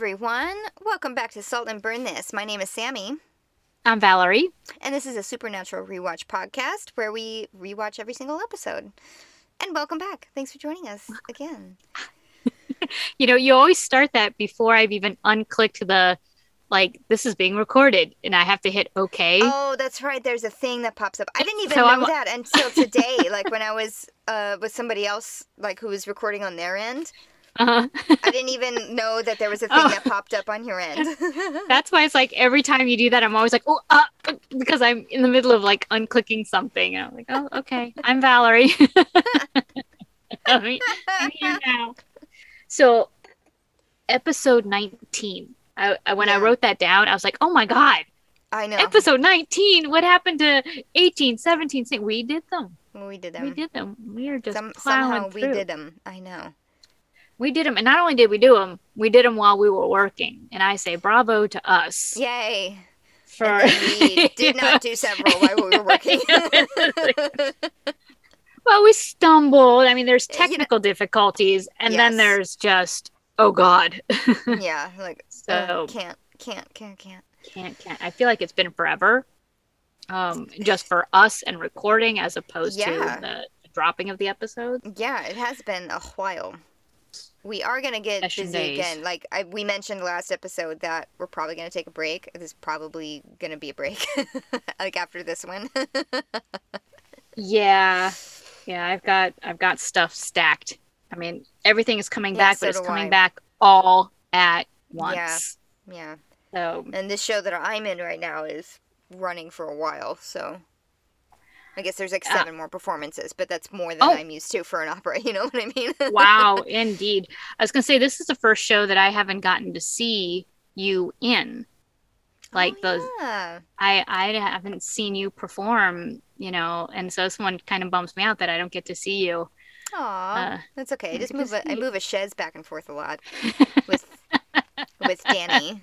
everyone. Welcome back to Salt and Burn This. My name is Sammy, I'm Valerie. and this is a supernatural rewatch podcast where we rewatch every single episode. And welcome back. Thanks for joining us again. You know, you always start that before I've even unclicked the like this is being recorded and I have to hit okay. Oh, that's right. There's a thing that pops up. I didn't even So know I'm- that until today. like when I was uh, with somebody else, like who was recording on their end. Uh-huh. I didn't even know that there was a thing Oh. that popped up on your end. That's why it's like every time you do that, I'm always like, oh, uh, uh," because I'm in the middle of like unclicking something. And I'm like, oh, okay, I'm Valerie. I'm here now. So, episode 19. I, I, when I wrote that down, I was like, oh my God, I know. episode 19. What happened to 18, 17? 16? We did them. we did them. We did them. We are just Some, plowing somehow we did them. I know. We did them, and not only did we do them, we did them while we were working. And I say bravo to us Yay. for. We did not do several while we were working. well, we stumbled. I mean, there's You know- technical difficulties, and then there's just oh god, yeah, like uh, So- can't, can't, can't, can't. can't can't. I feel like it's been forever, um, just for us and recording as opposed Yeah. to the dropping of the episodes. Yeah, it has been a while. We are gonna get Session busy days. again. Like I, we mentioned last episode that we're probably gonna take a break. There's probably gonna be a break, like after this one. Yeah, yeah. I've got I've got stuff stacked. I mean, everything is coming Yeah, back, so but it's coming I. back all at once. yeah, So and this show that I'm in right now is running for a while, so. I guess there's like Ah. seven more performances, but that's more than Oh. I'm used to for an opera. You know what I mean? wow, indeed. I was gonna say this is the first show that I haven't gotten to see you in. Like oh, the yeah. I I haven't seen you perform, you know, and so this one kind of bums me out that I don't get to see you. Aw, Uh, that's okay. I just move a, I move a chaise back and forth a lot with with Danny.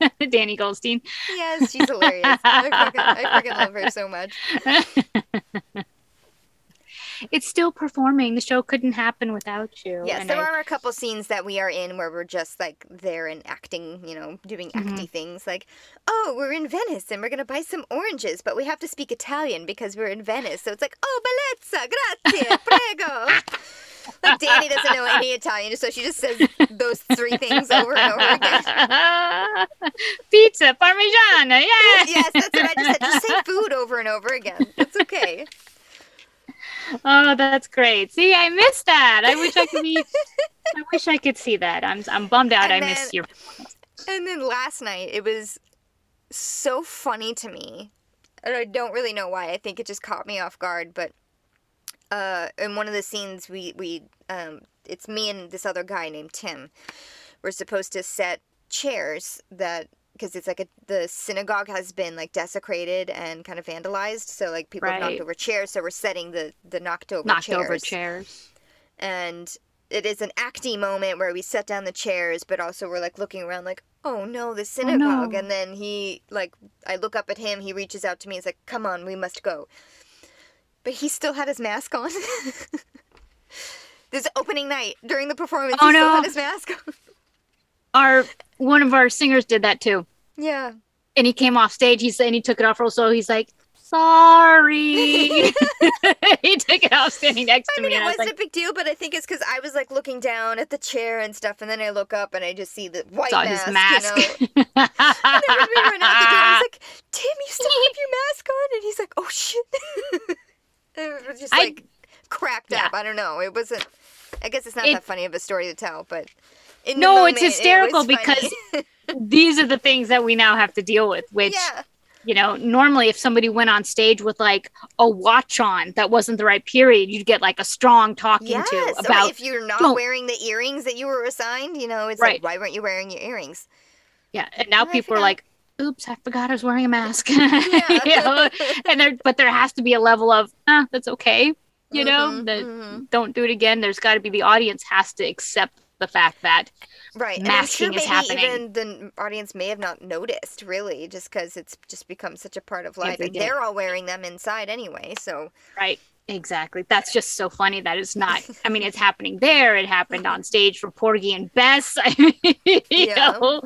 Danny Goldstein. Yes, she's hilarious. I fucking, I love her so much. It's still performing. The show couldn't happen without you. Yes, and there I- are a couple scenes that we are in where we're just like there and acting, you know, doing Mm-hmm. things like, oh, we're in Venice and we're gonna buy some oranges, but we have to speak Italian because we're in Venice. So it's like, oh, bellezza, grazie, prego. like Danny doesn't know any Italian, so she just says those three things over and over again. Pizza, Parmigiana, yeah. yes, that's what I just said. Just say food over and over again. It's okay. Oh, that's great. See, I missed that. I wish I could be. I wish I could see that. I'm I'm bummed out. And I missed then- your. And then last night, it was so funny to me. And I don't really know why. I think it just caught me off guard. But uh, in one of the scenes, we, we um, it's me and this other guy named Tim. We're supposed to set chairs that because it's like a, the synagogue has been like desecrated and kind of vandalized so like people have knocked over chairs so we're setting the the knocked over knocked chairs over chairs. and it is an acty moment where we set down the chairs but also we're like looking around like oh no the oh, synagogue no. and then he like i look up at him he reaches out to me he's like come on we must go. But he still had his mask on. This opening night during the performance Oh, he still had his mask on. Our one of our singers did that too, yeah and he came off stage. He said, and he took it off real slow. He's like, "Sorry." he took it off standing next I to mean, me. it I was wasn't like, a big deal, but I think it's because I was like looking down at the chair and stuff, and then I look up and I just see the white saw mask. his mask. You know? And then when we ran out the door, I was like, Tim, you still have your mask on? And he's like, oh shit. It was just I- like cracked Yeah. up. I don't know. It wasn't, I guess it's not It- that funny of a story to tell, but. In the No, moment, it's hysterical funny. because These are the things that we now have to deal with. Which yeah, you know, normally if somebody went on stage with like a watch on that wasn't the right period, you'd get like a strong talking yes. to Or about if you're not wearing the earrings that you were assigned, you know, it's Right. like, why weren't you wearing your earrings? Yeah, and now Oh, people are like, "Oops, I forgot I was wearing a mask." You know? And there, but there has to be a level of, "Ah, that's okay." You know, Mhm, that mhm. don't do it again. There's got to be the audience has to accept the fact that Right. Masking sure is happening. even the audience may have not noticed, really, just because it's just become such a part of life. they and did. they're all wearing them inside anyway. So, right, Exactly. That's just so funny that it's not. I mean, it's happening there. It happened on stage for Porgy and Bess. I mean, you Yeah. know.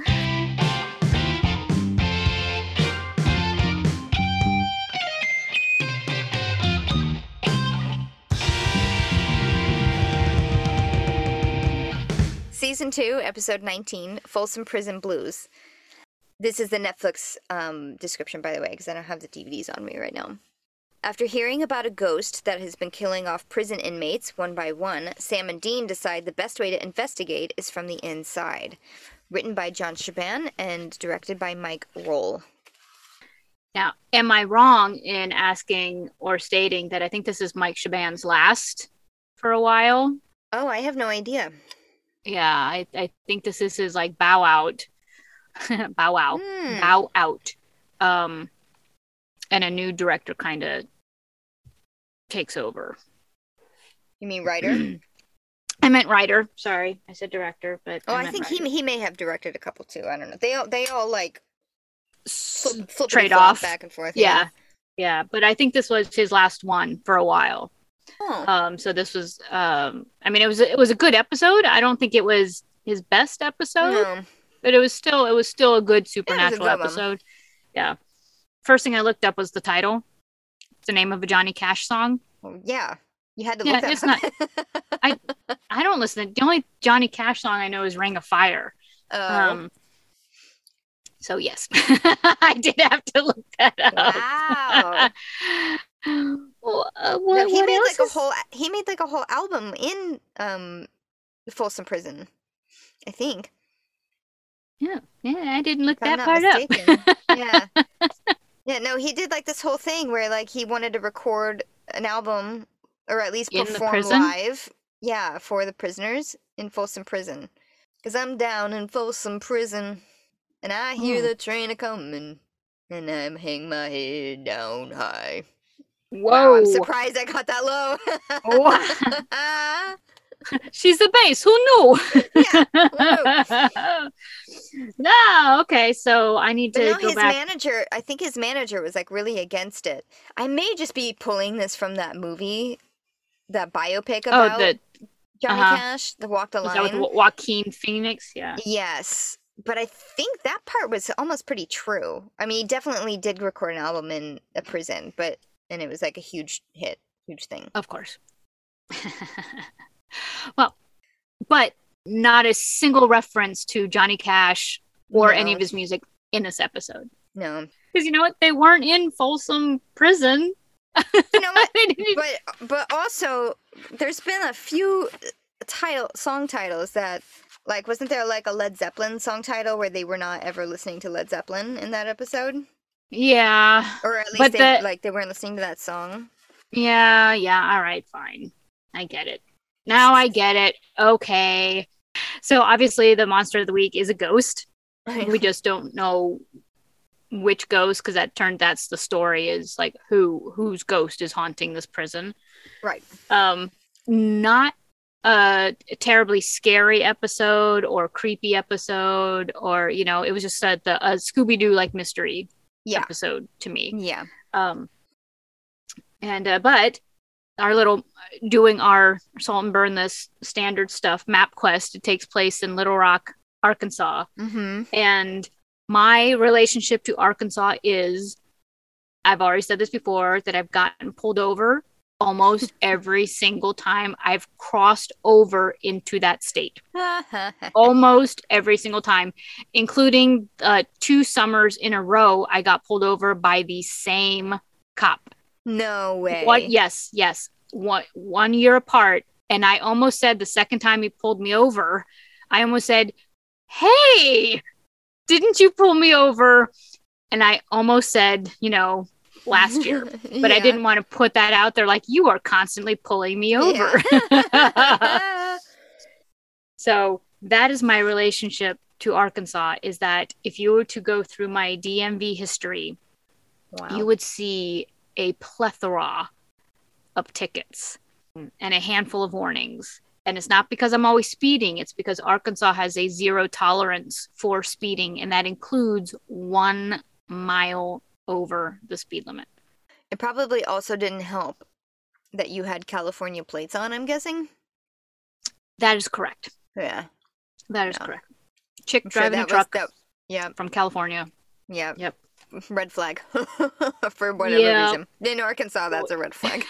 Season 2, Episode 19 Folsom Prison Blues. This is the Netflix um, description, by the way, because I don't have the DVDs on me right now. After hearing about a ghost that has been killing off prison inmates one by one, Sam and Dean decide the best way to investigate is from the inside. Written by John Shiban and directed by Mike Rohl. Now, am I wrong in asking or stating that I think this is Mike Shiban's last for a while? Oh, I have no idea. Yeah, I, I think this is his like bow out. bow out. Hmm. Bow out. Um and a new director kind of takes over. You mean writer? I meant writer. Sorry, I said director, but Oh, I meant think writer. he he may have directed a couple too. I don't know. They all they all like flip, flip trade off. back and forth. Yeah, yeah, but I think this was his last one for a while. Um, so this was, um, I mean, it was it was a good episode. I don't think it was his best episode, no. but it was still it was still a good supernatural good one. episode. Yeah. First thing I looked up was the title. It's the name of a Johnny Cash song. Well, yeah. You had to Yeah, it's up. I don't listen. To, the only Johnny Cash song I know is "Ring of Fire." Oh, Um, so yes, I did have to look that up. wow. well, uh, No, he what made like a whole he made like a whole album in um Folsom Prison. I think. Yeah, yeah, I didn't look If that part mistaken. up. yeah. Yeah, no, he did like this whole thing where like he wanted to record an album or at least In perform live. Yeah, for the prisoners in Folsom Prison. Cause I'm down in Folsom Prison and I hear Hmm. the train a coming and I'm hang my head down high. Whoa, Wow, I'm surprised I got that low. She's the bass. Who knew? yeah. no, okay. So I need But to no, go his back. manager, I think his manager was like really against it. I may just be pulling this from that movie, that biopic oh, about the Johnny uh-huh. Cash, The Walk the was that with Joaquin Phoenix? Yeah. Yes. But I think that part was almost pretty true. I mean, he definitely did record an album in a prison, but and it was like a huge hit, huge thing. Of course. well, but not a single reference to Johnny Cash or any of his music in this episode. No. Because you know what? They weren't in Folsom Prison. You know what? But but also there's been a few uh, title song titles that like wasn't there like a Led Zeppelin song title where they were not ever listening to Led Zeppelin in that episode yeah. or at least But they, the- like they weren't listening to that song Yeah, yeah. All right, fine. I get it. Now I get it. Okay. So obviously the monster of the week is a ghost. We just don't know which ghost because that turned that's the story is like who whose ghost is haunting this prison. right Um not a terribly scary episode or creepy episode or you know it was just a, the, a Scooby-Doo like mystery yeah episode to me. yeah Um, and uh, but our little doing our salt and burn this standard stuff map quest. It takes place in Little Rock, Arkansas, mm-hmm and my relationship to Arkansas is. I've already said this before that I've gotten pulled over almost every single time I've crossed over into that state almost every single time, including uh, two summers in a row. I got pulled over by the same cop. no way What? Yes, yes. One one year apart, and I almost said the second time he pulled me over, I almost said, "Hey, didn't you pull me over?" And I almost said, you know, last year. But I didn't want to put that out there like you are constantly pulling me over. Yeah. So that is my relationship to Arkansas is that if you were to go through my DMV history, wow. you would see a plethora of tickets and a handful of warnings. And it's not because I'm always speeding, it's because Arkansas has a zero tolerance for speeding, and that includes one mile over the speed limit. It probably also didn't help that you had California plates on, I'm guessing. That is correct. Yeah. That is Yeah. correct. Chick I'm sure driving a truck that yeah, from California. yeah. Yep. Red flag. For whatever Yeah. reason. In Arkansas that's a red flag.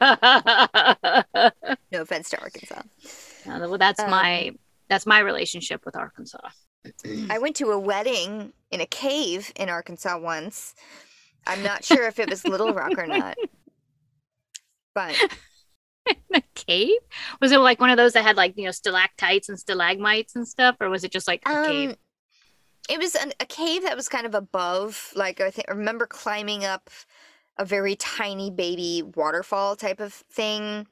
Uh, no offense to Arkansas. well, that's Um, my that's my relationship with Arkansas. I went to a wedding in a cave in Arkansas once. I'm not sure if it was Little Rock or not. But In a cave? Was it like one of those that had like you know stalactites and stalagmites and stuff, or was it just like a cave? um it was an, a cave that was kind of above like I think I remember climbing up a very tiny baby waterfall type of thing.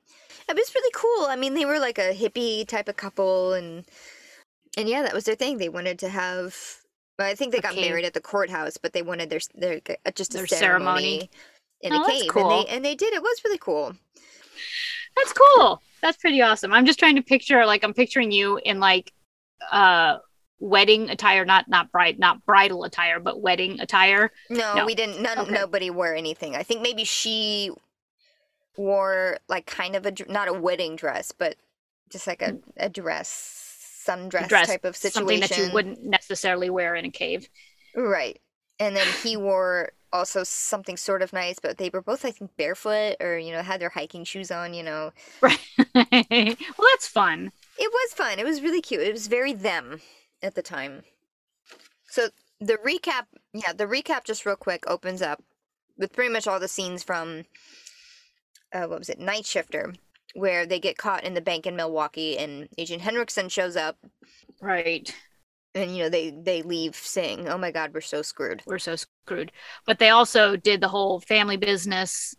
It was really cool. I mean, they were like a hippie type of couple and and yeah, that was their thing. They wanted to have well, I think they A got cave. married at the courthouse, but they wanted their their uh, just a Their ceremony, ceremony. in Oh, a cave, cool. and they and they did. It was really cool. That's cool. That's pretty awesome. I'm just trying to picture like I'm picturing you in like uh wedding attire, not not bride not bridal attire, but wedding attire. No, No. we didn't. None, Okay. nobody wore anything. I think maybe she wore like kind of a not a wedding dress, but just like a, a dress, sundress dress, type of situation. Something that you wouldn't necessarily wear in a cave. Right. And then he wore also something sort of nice, but they were both, I think, barefoot or you know had their hiking shoes on. You know, Right. well, that's fun. it was fun. It was really cute. It was very them at the time. So the recap, yeah, the recap just real quick opens up with pretty much all the scenes from uh, what was it, Nightshifter, where they get caught in the bank in Milwaukee, and Agent Henriksen shows up, Right. and you know they they leave saying, "Oh my God, we're so screwed." We're so screwed. But they also did the whole family business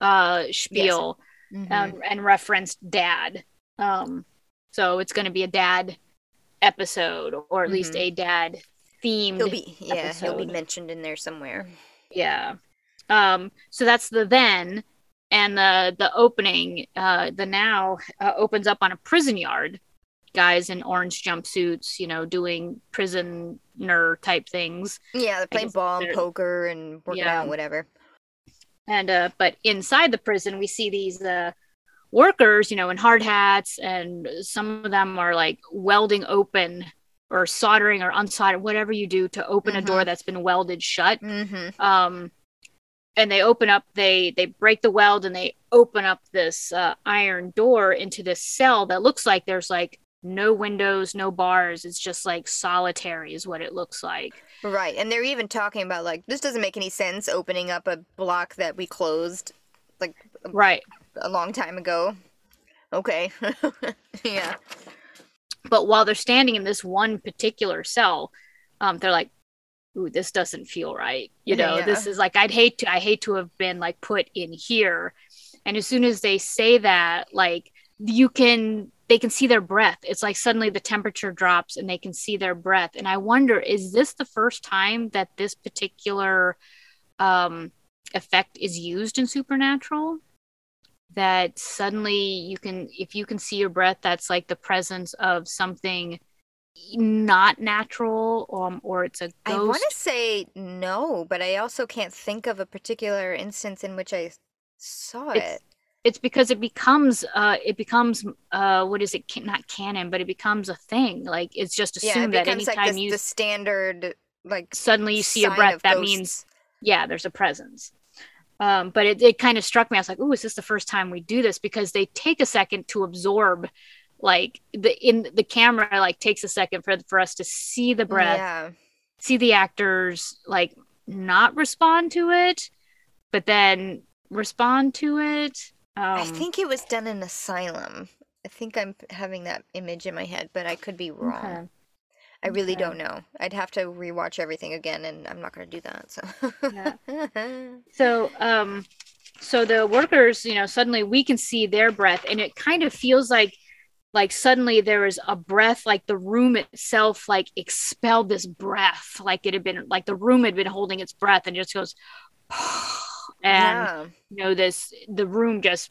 uh spiel Mhm. um, and referenced dad. Um, so it's going to be a dad episode, or at least Mhm. a dad themed. he'll be yeah, he'll be mentioned in there somewhere. yeah. Um, so that's the then, and the the opening. Uh, the now uh, opens up on a prison yard. Guys in orange jumpsuits, you know, doing prisoner type things. Yeah, they're playing ball and poker and working Yeah. out, whatever. and uh but inside the prison we see these uh workers you know in hard hats and some of them are like welding open or soldering or unsoldering whatever you do to open a door that's been welded shut Mm-hmm. um and they open up they they break the weld and they open up this uh, iron door into this cell that looks like there's like no windows no bars it's just like solitary is what it looks like Right, and they're even talking about like this doesn't make any sense opening up a block that we closed like right a long time ago. Okay. yeah. but while they're standing in this one particular cell um they're like ooh this doesn't feel right you know Yeah. this is like i'd hate to i hate to have been like put in here. And as soon as they say that like you can they can see their breath. It's like suddenly the temperature drops and they can see their breath. And i wonder is this the first time that this particular um effect is used in supernatural? That suddenly you can if you can see your breath that's like the presence of something not natural um, or it's a ghost I want to say no, but I also can't think of a particular instance in which I saw It's- it. it's because it becomes uh it becomes uh what is it Ca- not canon but it becomes a thing like it's just Yeah, it assumed that anytime like the, you the standard like suddenly you see a breath that ghosts. means yeah there's a presence um but it, it kind of struck me i was like oh is this the first time we do this because they take a second to absorb like the in the camera like takes a second for for us to see the breath Yeah. see the actors like not respond to it but then respond to it um, I think it was done in Asylum. I think I'm having that image in my head, but I could be wrong. okay. I really Okay. don't know. I'd have to rewatch everything again, and I'm not going to do that. So. Yeah. So, um, so the workers, you know, suddenly we can see their breath, and it kind of feels like, like suddenly there was a breath, like the room itself, like expelled this breath, like it had been, like the room had been holding its breath, and it just goes, and yeah. you know, this the room just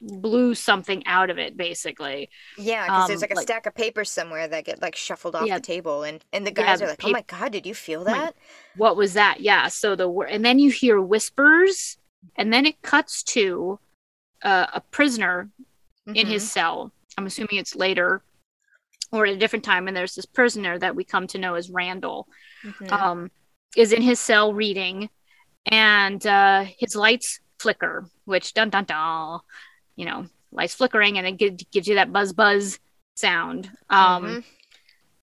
blew something out of it, basically. Yeah, because there's um, like a like- stack of papers somewhere that get like shuffled off Yeah. the table, and and the guys the are like, "Oh my god, did you feel that?" what was that? Yeah. So the and then you hear whispers, and then it cuts to uh, a prisoner in Mhm. his cell. I'm assuming it's later or at a different time. And there's this prisoner that we come to know as Randall, Mhm. um, is in his cell reading, and uh, his lights flicker, which dun dun dun, you know, lights flickering, and it gives, gives you that buzz buzz sound. Um, Mhm.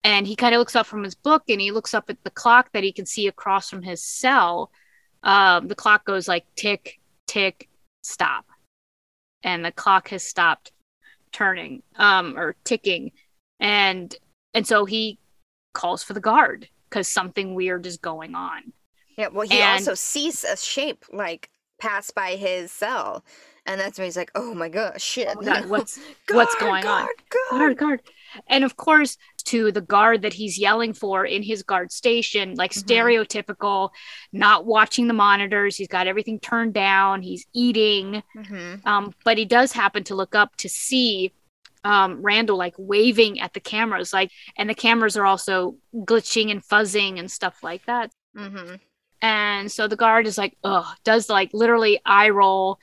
and he kind of looks up from his book and he looks up at the clock that he can see across from his cell. Um, the clock goes like tick, tick, stop. And the clock has stopped turning um, or ticking. And and so he calls for the guard because something weird is going on. Yeah, well, he And- also sees a shape like pass by his cell, and that's when he's like, "Oh my gosh, shit! Oh my God, what's what's Guard, going on? guard, guard." guard, guard. And of course, to the guard that he's yelling for in his guard station, like Mhm. stereotypical, not watching the monitors. He's got everything turned down. He's eating. Mhm. Um, but he does happen to look up to see um, Randall like waving at the cameras, like, and the cameras are also glitching and fuzzing and stuff like that. Mhm. And so the guard is like, ugh, does like literally eye roll,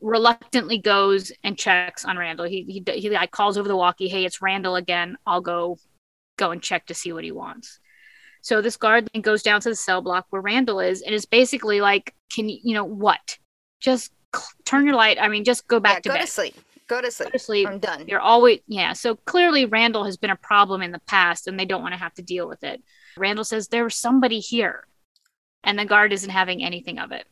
reluctantly goes and checks on Randall. He he he like calls over the walkie, hey, it's Randall again. I'll go go and check to see what he wants. So this guard then goes down to the cell block where Randall is, and is basically like, can you you know what? Just cl- turn your light. I mean, just go back yeah, to go bed. to sleep. Go to sleep. Go to sleep. I'm done. You're always yeah. So clearly Randall has been a problem in the past and they don't want to have to deal with it. Randall says there was somebody here. And the guard isn't having anything of it.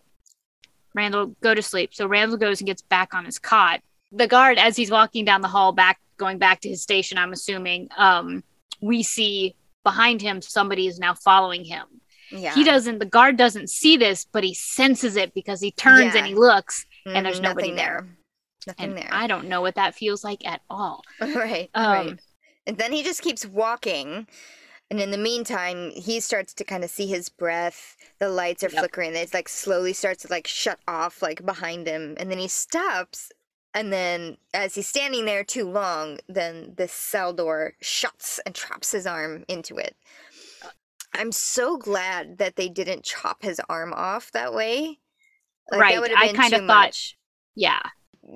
Randall, go to sleep. So Randall goes and gets back on his cot. The guard, as he's walking down the hall back going back to his station, I'm assuming, um, we see behind him somebody is now following him. Yeah. He doesn't the guard doesn't see this, but he senses it because he turns Yeah. and he looks and there's nobody nothing there. Nothing and there. I don't know what that feels like at all. right. Um, right. And then he just keeps walking. And in the meantime, he starts to kind of see his breath. The lights are Yep. flickering. It's like slowly starts to like shut off like behind him. And then he stops. And then as he's standing there too long, then the cell door shuts and traps his arm into it. Uh, I'm so glad that they didn't chop his arm off that way. Right, That would have I kinda thought- much Yeah.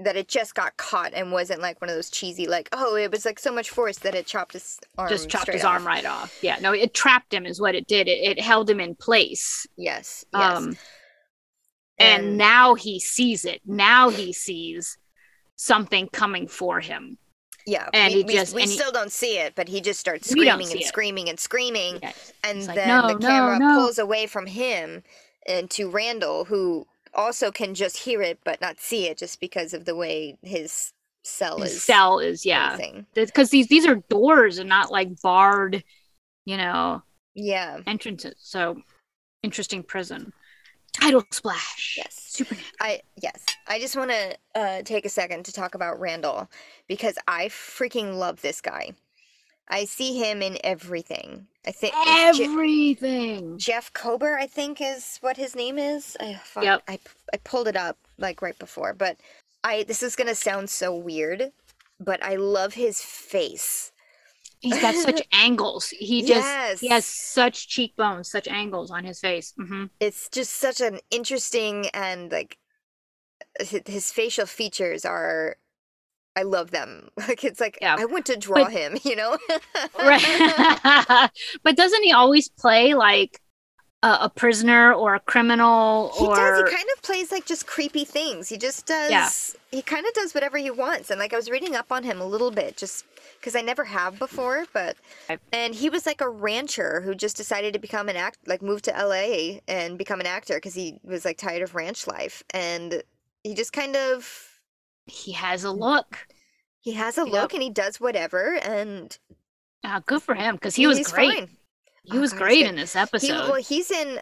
That it just got caught and wasn't like one of those cheesy like oh it was like so much force that it chopped his arm just chopped his off. arm right off. Yeah, no, it trapped him, is what it did. It, it held him in place. yes yes Um, and, now he sees it. Now he sees something coming for him. yeah and we, he we- just- we, and he- still don't see it but he just starts We don't screaming and screaming and screaming Yeah. and He's like, then "No, the no, camera no." pulls away from him and to Randall who also can just hear it but not see it just because of the way his cell His is cell is yeah, because these these are doors and not like barred, you know, yeah entrances. So interesting prison. Title splash. Yes. Super. I yes, I just want to uh, take a second to talk about Randall because I freaking love this guy. I see him in everything. I think it's Je- Everything. Jeff Kober, I think is what his name is. I, fuck, Yep. I I pulled it up like right before, but I this is gonna sound so weird, but I love his face. He's got such angles. He just he has such cheekbones, such angles on his face. hmm It's just such an interesting and like his facial features are. I love them. Like it's like Yeah. I want to draw But- him, you know. Right. but doesn't he always play like a, a prisoner or a criminal He or does. He kind of plays like just creepy things. He just does. He kind of does whatever he wants. And like I was reading up on him a little bit, just because I never have before. But and he was like a rancher who just decided to become an act, like move to L.A. and become an actor because he was like tired of ranch life. And he just kind of he has a look. he has a Yep. look and he does whatever. And Uh, good for him because he was great. fine. He Oh, was great good. in this episode. He, well, he's in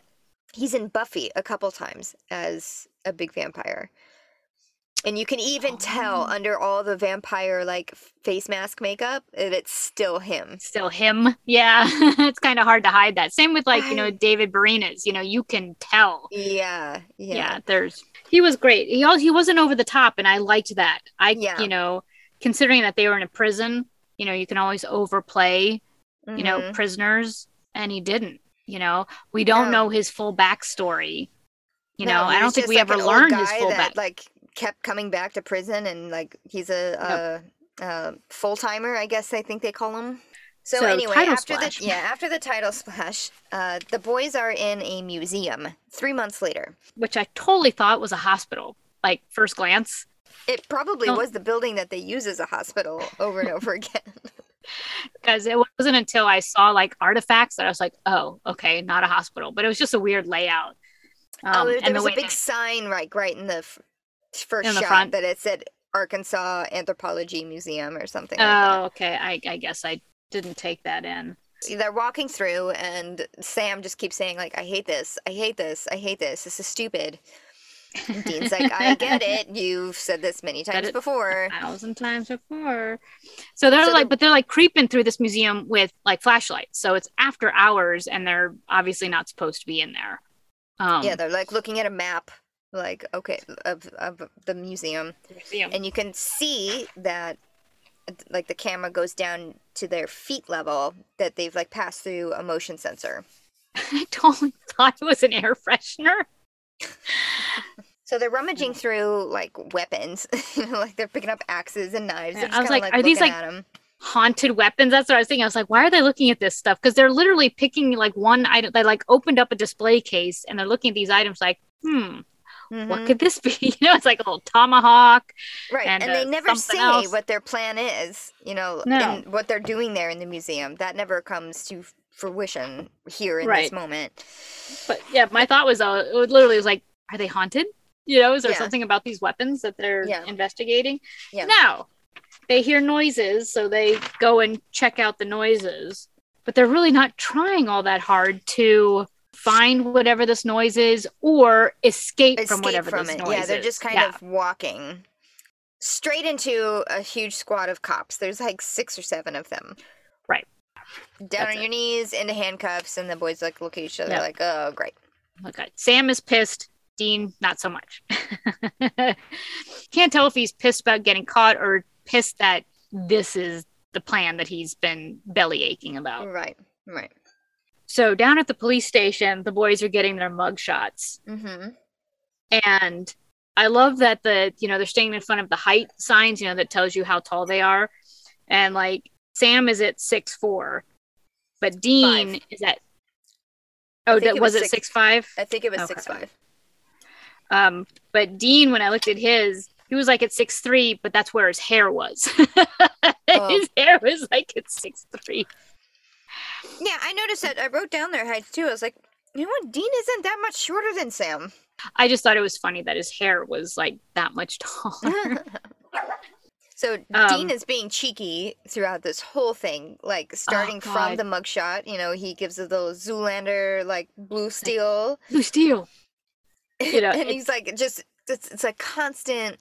he's in Buffy a couple times as a big vampire. And you can even tell Oh. under all the vampire like face mask makeup that it's still him. Still him. Yeah. it's kind of hard to hide that. Same with like, you know, David Boreanaz, you know, you can tell. Yeah, Yeah. yeah. there's he was great. He also he wasn't over the top and I liked that. I Yeah. you know, considering that they were in a prison, you know, you can always overplay you know, Mhm. prisoners, and he didn't. You know, we don't No. know his full backstory. You No, know, I don't think we like ever learned his full that, back. like kept coming back to prison, and like he's a, a, a full timer, I guess I think they call him. So, So, anyway, after splash. the yeah after the title splash, uh, the boys are in a museum. Three months later, which I totally thought was a hospital. Like first glance, it probably Oh. was the building that they use as a hospital over and over again. because it wasn't until I saw like artifacts that I was like, oh, okay, not a hospital, but it was just a weird layout. Um, oh, there, there the was a big that- sign right right in the first In the shot front? that it said Arkansas Anthropology Museum or something. like that. oh, okay. I, I guess I didn't take that in. They're walking through, and Sam just keeps saying, like, I hate this, I hate this, I hate this, this is stupid. And Dean's like, I get it, you've said this many times before. thousand times before. So they're So like, they're- but they're like creeping through this museum with like flashlights. So it's after hours, and they're obviously not supposed to be in there. Um, Yeah, they're like looking at a map, like, okay, of, of the museum, museum. and you can see that, like, the camera goes down to their feet level, that they've, like, passed through a motion sensor. I totally thought it was an air freshener. So they're rummaging through like weapons, you know, like they're picking up axes and knives. Yeah, I was kinda, like, are these, like, haunted weapons. That's what I was thinking. I was like, why are they looking at this stuff? Because they're literally picking like one item. They like opened up a display case and they're looking at these items like, hmm, what Mhm. could this be? You know, it's like a little tomahawk. right? and, And, uh, they never say else? what their plan is, you know, No. and what they're doing there in the museum. That never comes to fruition here in Right. this moment. But yeah, my thought was, uh, it was literally was like, are they haunted? You know, is there Yeah. something about these weapons that they're Yeah. investigating? Yeah. No, they hear noises, so they go and check out the noises. But they're really not trying all that hard to find whatever this noise is or escape, from whatever from this it. noise Yeah, they're just kind Yeah. of walking straight into a huge squad of cops. There's like six or seven of them. Right. Down That's on it. your knees, into handcuffs, and the boys like look at each other Yeah. like, "Oh, great." Okay. Sam is pissed. Dean, not so much. Can't tell if he's pissed about getting caught or pissed that this is the plan that he's been belly aching about. Right. Right. So down at the police station, the boys are getting their mug shots. Mm-hmm. And I love that the, you know, they're staying in front of the height signs, you know, that tells you how tall they are. And like Sam is at six four, but Dean Five. is at Oh, that was was it six- six five? I think it was Okay. six five. Um, but Dean, when I looked at his, he was like at six three, but that's where his hair was. Oh. His hair was like at six three. Yeah, I noticed that. I wrote down their heights too. I was like, you know what? Dean isn't that much shorter than Sam. I just thought it was funny that his hair was like that much taller. so Um, Dean is being cheeky throughout this whole thing, like starting from the mugshot. You know, he gives a little Zoolander like blue steel, Blue steel. You know, and he's like just it's, it's like constant.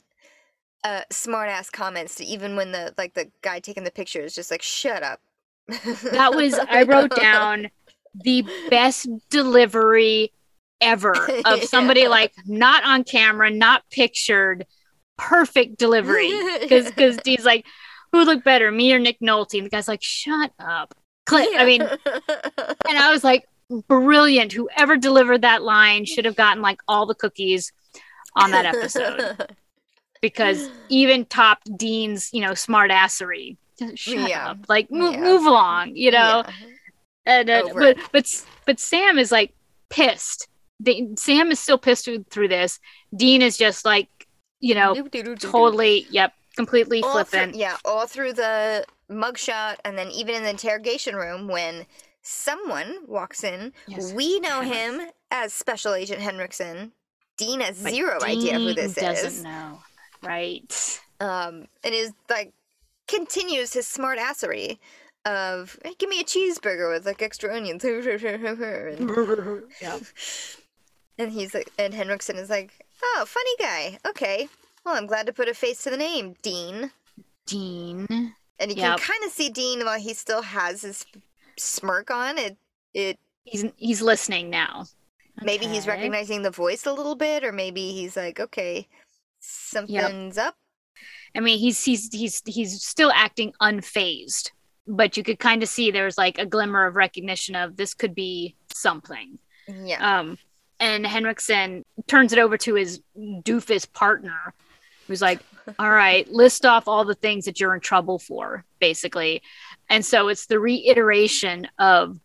Uh, smart ass comments to even when the like the guy taking the picture is just like shut up. That was I wrote down the best delivery ever of somebody Yeah. like not on camera, not pictured, perfect delivery. Because because Dean's like, who would look better, me or Nick Nolte? And the guy's like, shut up. Click. I mean, and I was like, brilliant. Whoever delivered that line should have gotten like all the cookies on that episode because even topped Dean's, you know, smart assery. Shut Yeah. up. Like move, Yeah. move along, you know. Yeah. And uh, but but but Sam is like pissed. Da- Sam is still pissed through, through this. Dean is just like, you know, totally, yep, completely all through, yeah, all through the mugshot, and then even in the interrogation room when someone walks in, Yes. we know him as Special Agent Henriksen. Dean has But zero idea who this doesn't is, know, right? um, and is like continues his smart assery of hey, give me a cheeseburger with like extra onions, and, yeah. and he's like, and Henriksen is like, oh, funny guy, okay. Well, I'm glad to put a face to the name, Dean. Dean. And you Yep. can kind of see Dean while he still has his smirk on. It it He's he's listening now. maybe he's recognizing the voice a little bit, or maybe he's like, okay, something's up. I mean, he's he's he's he's still acting unfazed, but you could kind of see there's like a glimmer of recognition of this could be something. Yeah. Um, and Henriksen turns it over to his doofus partner, Who's like, all right, list off all the things that you're in trouble for, basically. And so it's the reiteration of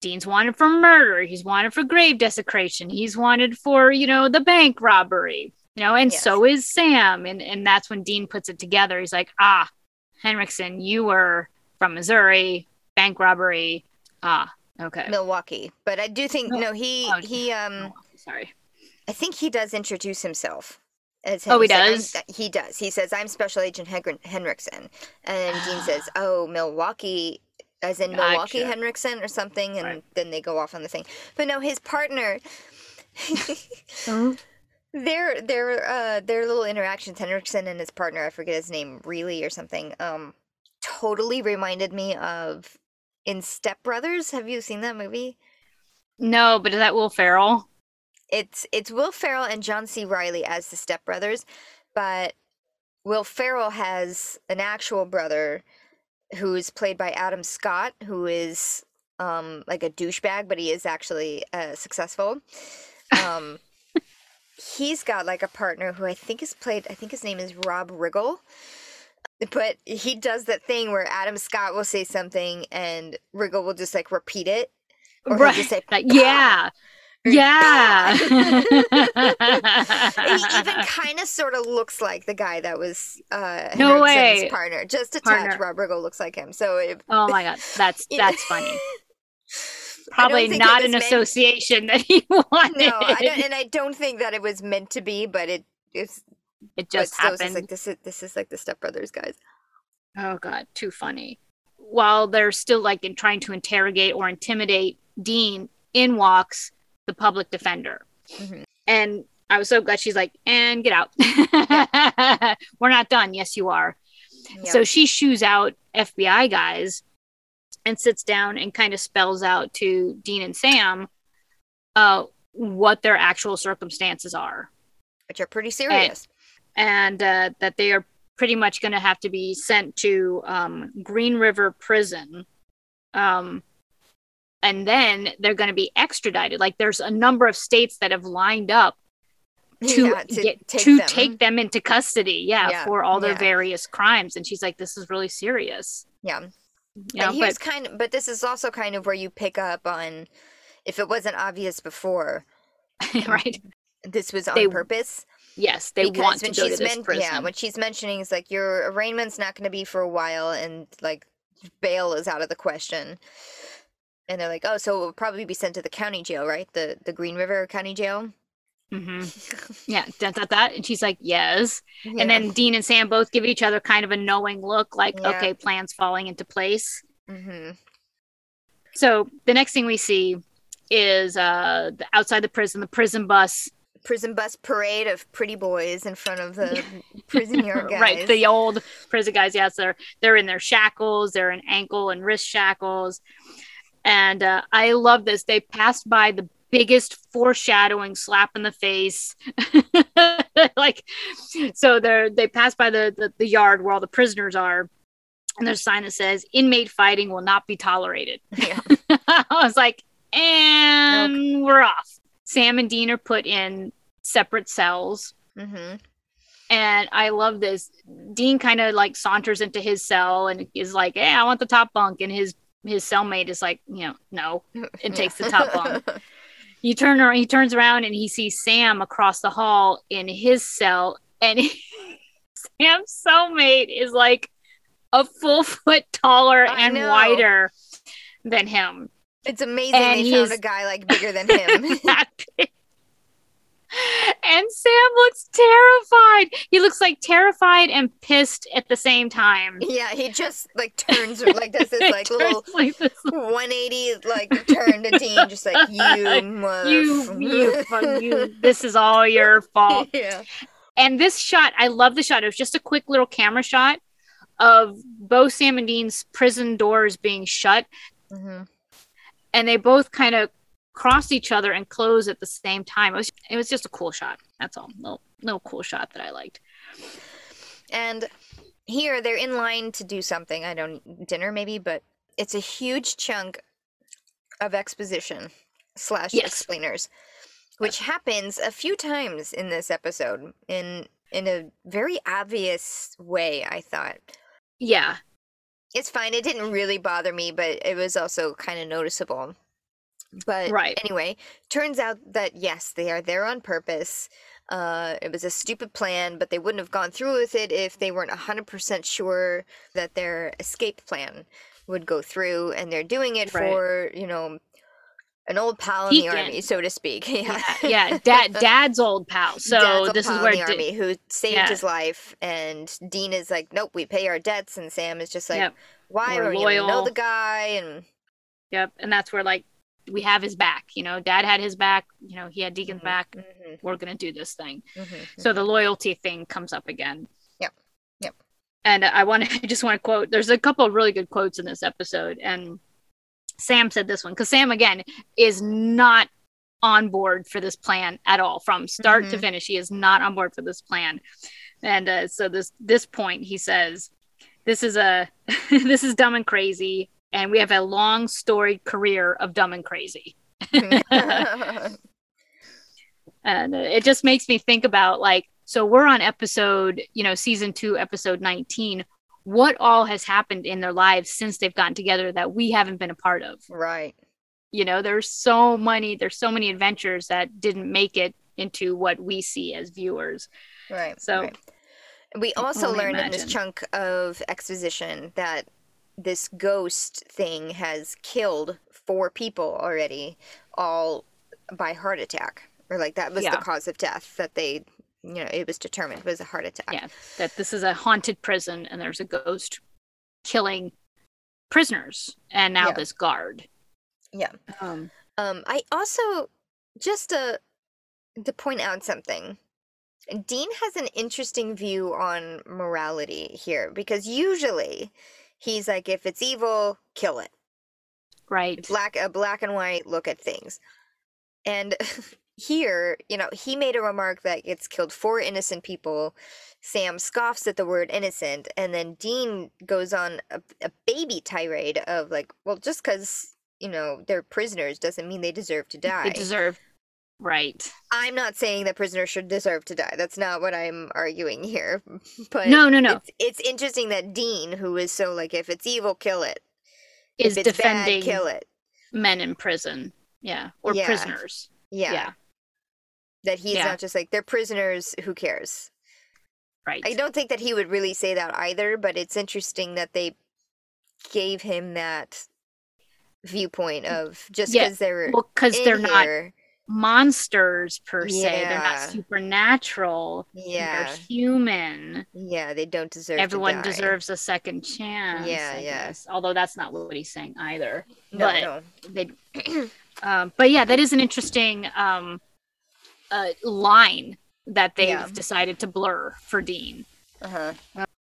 Dean's wanted for murder, he's wanted for grave desecration, he's wanted for, you know, the bank robbery, you know, and Yes. so is Sam. And and that's when Dean puts it together. He's like, ah, Henriksen, you were from Missouri, bank robbery. Ah, okay. Milwaukee. But I do think Mil- no, he oh, he um Oh, sorry. I think he does introduce himself. As Oh, he does? he does. He says, "I'm Special Agent Hen- Henriksen," and Dean says, "Oh, Milwaukee." As in Milwaukee Henriksen or something, and Right. then they go off on the thing. But no, his partner, Oh, their their uh their little interactions, Henriksen and his partner, I forget his name, really or something, um, totally reminded me of in Step Brothers. Have you seen that movie? No, but is that Will Ferrell? it's it's Will Ferrell and John C. Reilly as the stepbrothers, but Will Ferrell has an actual brother who's played by Adam Scott, who is um like a douchebag, but he is actually uh, successful. Um, he's got like a partner who I think is played. I think his name is Rob Riggle. But he does that thing where Adam Scott will say something and Riggle will just like repeat it. Or Right. just say, Like, yeah. Yeah. he even kind of sort of looks like the guy that was uh No way. partner. Just a touch, Partner. Rob Riggle looks like him. So it, oh my god, that's that's funny. Probably not an meant- association that he wanted. No, I don't, and I don't think that it was meant to be, but it it's it just happened. like this is this is like the stepbrothers guys. Oh god, too funny. While they're still like in trying to interrogate or intimidate Dean, in walks the public defender. Mhm. And I was so glad she's like, and get out. We're not done. Yes, you are. So she shoos out FBI guys and sits down and kind of spells out to Dean and Sam uh, what their actual circumstances are. which are pretty serious. and uh, that they are pretty much going to have to be sent to um, Green River Prison. Um, and then they're going to be extradited. Like there's a number of states that have lined up to, Yeah, to get take to them. take them into custody. Yeah, Yeah, for all their yeah. various crimes. And she's like, "This is really serious." Yeah. You know, and here's but kind of, but this is also kind of where you pick up on, if it wasn't obvious before, right? this was on They- purpose. Yes, they because want to when go to she's this men- prison. yeah, when she's mentioning it's like your arraignment's not going to be for a while, and like bail is out of the question. And they're like, oh, so it will probably be sent to the county jail, right? The the Green River County Jail. Hmm Yeah, that, that. And she's like, "Yes." Yeah. And then Dean and Sam both give each other kind of a knowing look, like, Yeah. "Okay, plans falling into place." Mhm. So the next thing we see is uh the, outside the prison, the prison bus, prison bus parade of pretty boys in front of the prison yard guys. right? The old prison guys. Yes, they're they're in their shackles, they're in ankle and wrist shackles, and uh, I love this. They passed by the biggest foreshadowing slap in the face, like so. They're they pass by the, the the yard where all the prisoners are. And there's a sign that says inmate fighting will not be tolerated. yeah. I was like, and we're off. Sam and Dean are put in separate cells. hmm And I love this. Dean kind of like saunters into his cell and is like, Hey, I want the top bunk. And his his cellmate is like, you know, no. It takes the top bunk. He turn around, he turns around and he sees Sam across the hall in his cell, and Sam's cellmate is like a full foot taller I and know. wider than him. It's amazing And they he found a guy like bigger than him. that big. And Sam looks terrified. He looks like terrified and pissed at the same time. yeah, he just like turns like does this like little like this, 180 like turn to Dean, just like you, you, you, fuck you. This is all your fault. yeah. And this shot, I love the shot. It was just a quick little camera shot of both Sam and Dean's prison doors being shut, hmm and they both kind of cross each other and close at the same time. It was it was just a cool shot. That's all. No, no cool shot that I liked. And here they're in line to do something. I don't dinner maybe, but it's a huge chunk of exposition slash Yes. explainers, which happens a few times in this episode. In in a very obvious way, I thought. Yeah. It's fine. It didn't really bother me, but it was also kind of noticeable. But Right. anyway, turns out that yes, they are there on purpose. Uh, it was a stupid plan, but they wouldn't have gone through with it if they weren't 100% sure that their escape plan would go through. And they're doing it Right. for, you know, an old pal in the army, so to speak. Yeah. Yeah. yeah. Dad dad's old pal. So Dad's this is pal in where the army who saved Yeah. his life, and Dean is like, "Nope, we pay our debts," and Sam is just like, Yep. "Why We're are you know the guy?" And Yep. And that's where like we have his back. You know, dad had his back, you know, he had Deacon's Mhm, back. mhm, We're gonna do this thing. mhm, So the loyalty thing comes up again. Yep. Yep. And I want to just want to quote. There's a couple of really good quotes in this episode, and Sam said this one because Sam again is not on board for this plan at all from start to Mhm. finish. He is not on board for this plan, and uh, so this this point he says, "This is a this is dumb and crazy." And we have a long storied career of dumb and crazy. and it just makes me think about like so we're on episode you know season two episode 19 what all has happened in their lives since they've gotten together that we haven't been a part of right. you know there's so many there's so many adventures that didn't make it into what we see as viewers Right. So, right. we also learned in this chunk of exposition that this ghost thing has killed four people already, all by heart attack, or like that was Yeah. the cause of death that they, you know, it was determined was a heart attack. Yeah. that this is a haunted prison and there's a ghost killing prisoners and now Yeah. this guard Yeah. um Um, I also just to to point out something. Dean has an interesting view on morality here because usually he's like, if it's evil, kill it. right Black a black and white look at things. And here, you know, he made a remark that it's killed four innocent people. Sam scoffs at the word innocent, and then Dean goes on a, a baby tirade of like, well, just because you know they're prisoners doesn't mean they deserve to die. they deserve right I'm not saying that prisoners should deserve to die. That's not what I'm arguing here. But no no no it's, it's interesting that Dean, who is so like, if it's evil, kill it. is defending bad, kill it. men in prison yeah or Yeah. prisoners Yeah. yeah. That he's Yeah. not just like they're prisoners. Who cares? right I don't think that he would really say that either. But it's interesting that they gave him that viewpoint of just Yeah, because they're well because they're not here, monsters per se they're not supernatural Yeah, they're human yeah, they don't deserve. to everyone deserves a second chance Yeah, I yeah. although that's not what he's saying either No, but no. they um but yeah that is an interesting um uh line that they've Yeah. decided to blur for dean Uh huh.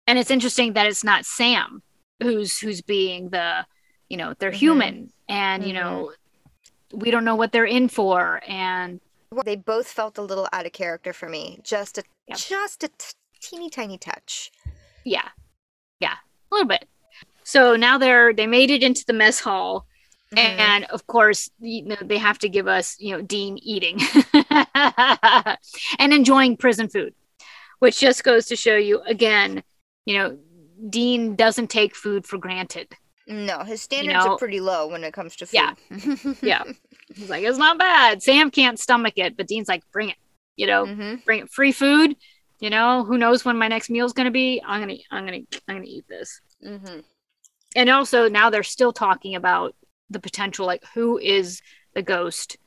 and it's interesting that it's not sam who's who's being the you know they're Mhm. human and you know we don't know what they're in for and they both felt a little out of character for me. Just a Yep. just a t- teeny tiny touch. yeah yeah a little bit so now they're they made it into the mess hall Mhm. and of course you know they have to give us you know dean eating and enjoying prison food which just goes to show you again you know dean doesn't take food for granted no, his standards know- are pretty low when it comes to food. Yeah. yeah he's like it's not bad. Sam can't stomach it but dean's like bring it you know hmm bring it. Free food you know? Who knows when my next meal's going to be? I'm going to i'm going to i'm going to eat this. Hmm and also now they're still talking about the potential like who is the ghost?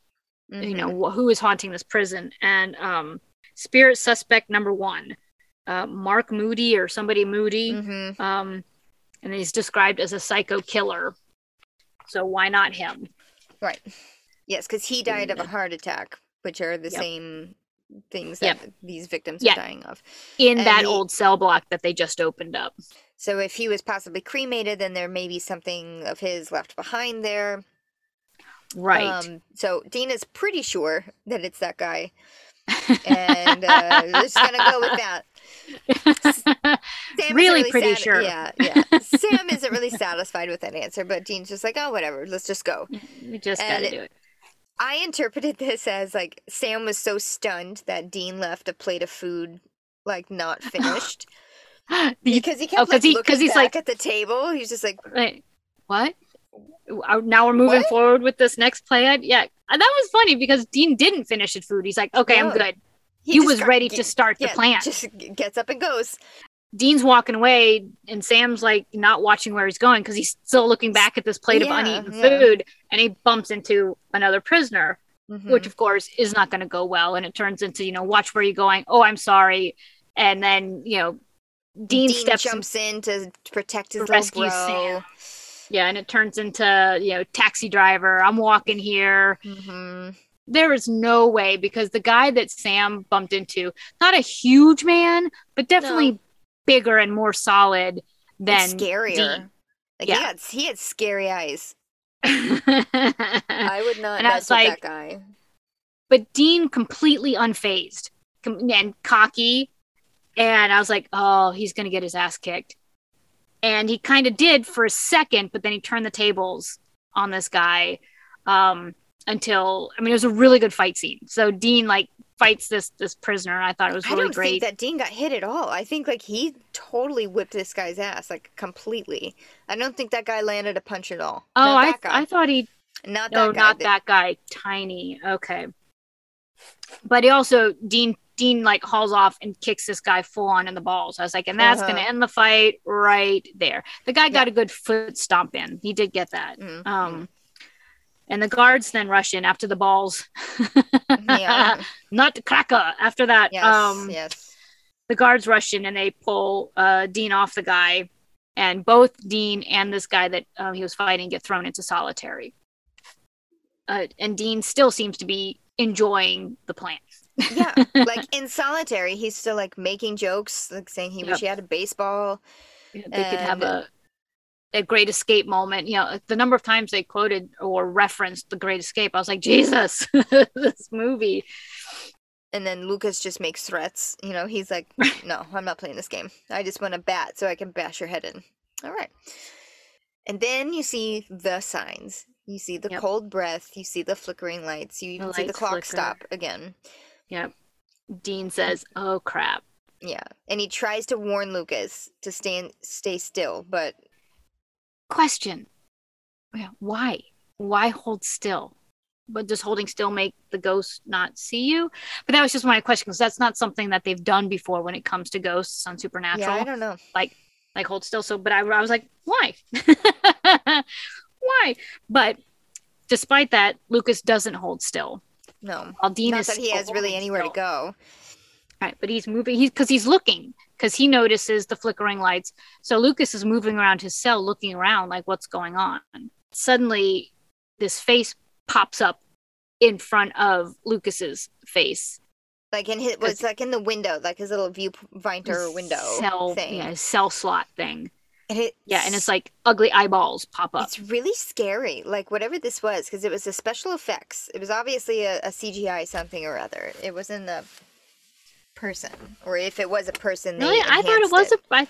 You Mm-hmm. know wh- who is haunting this prison? And um spirit suspect number one uh mark moody or somebody moody hmm um and he's described as a psycho killer so why not him Right. Yes, because he died of a Mm. heart attack, which are the Yep. same things Yep. that these victims Yeah. are dying of. in And that he- old cell block that they just opened up So if he was possibly cremated, then there may be something of his left behind there. right Um, so Dean is pretty sure that it's that guy, and uh, we're just gonna go with that. Sam isn't Really pretty sure. Yeah, yeah. Sam isn't really satisfied with that answer, but Dean's just like, oh, whatever, let's just go. Mm-hmm. we just And gotta do it I interpreted this as like Sam was so stunned that Dean left a plate of food like not finished because he oh, kept oh, like, he- looking he's, back like- at the table. He's just like, what? Now we're moving What? forward with this next play. I- Yeah, and that was funny because Dean didn't finish his food. He's like, "Okay, No. I'm good." He, just was got- ready ge- to start yeah, the plan. Just gets up and goes. Dean's walking away, and Sam's like not watching where he's going because he's still looking back at this plate Yeah, of uneaten yeah. food, and he bumps into another prisoner, Mhm. which of course is not going to go well, and it turns into you know, watch where you're going. Oh, I'm sorry, and then you know, Dean, Dean steps in jumps in to protect his little rescue bro. Sam. Yeah, and it turns into, you know, taxi driver. I'm walking here. hmm There is no way because the guy that Sam bumped into, not a huge man, but definitely bigger and more solid than scarier. Dean. Like Yeah. he had he had scary eyes. I would not And mess with like- that guy. But Dean completely unfazed com- and cocky. And I was like, oh, he's going to get his ass kicked. And he kind of did for a second, but then he turned the tables on this guy um, until, I mean, it was a really good fight scene. So Dean, like, fights this this prisoner. I thought it was really I don't great. think that Dean got hit at all. I think like he totally whipped this guy's ass like completely. I don't think that guy landed a punch at all. oh, I. I thought he not that No, guy. not that guy. Tiny. Okay. But he also Dean Dean like hauls off and kicks this guy full on in the balls. I was like, and that's Uh-huh. gonna end the fight right there. The guy got a good foot stomp in. He did get that. Mhm. Um and the guards then rush in after the balls. Yeah. Nutcracker. After that, Yes. um yes. the guards rush in and they pull uh, Dean off the guy, and both Dean and this guy that um, he was fighting get thrown into solitary. Uh, and Dean still seems to be enjoying the plan. Yeah. like in solitary, he's still like making jokes, like saying he Yep. wish he had a baseball. they could have a a great escape moment. You know, the number of times they quoted or referenced the Great Escape, I was like, Jesus, this movie. And then Lucas just makes threats. You know, he's like, no, I'm not playing this game. I just want a bat so I can bash your head in. All right. And then you see the signs. You see the Yep. cold breath. You see the flickering lights. You even see the clock flicker. stop again. Yep. Dean says, "Oh crap." Yeah. And he tries to warn Lucas to stand, stay still, but question. Why? Why hold still? But does holding still make the ghost not see you? But that was just my question because that's not something that they've done before when it comes to ghosts on supernatural yeah, I don't know. like like hold still so but I, I was like why? Why? But despite that lucas doesn't hold still. No. while Not that he has really anywhere to go. Right, but he's moving. He's because he's looking because he notices the flickering lights. So Lucas is moving around his cell, looking around like what's going on. Suddenly, this face pops up in front of Lucas's face. Like in his, it's like in the window, like his little viewfinder window cell, thing. yeah, cell slot thing. And it, Yeah, and it's like ugly eyeballs pop up. It's really scary, like whatever this was, because it was a special effects. It was obviously a, a CGI something or other. It wasn't a person, or if it was a person, Really, I thought it was a. I,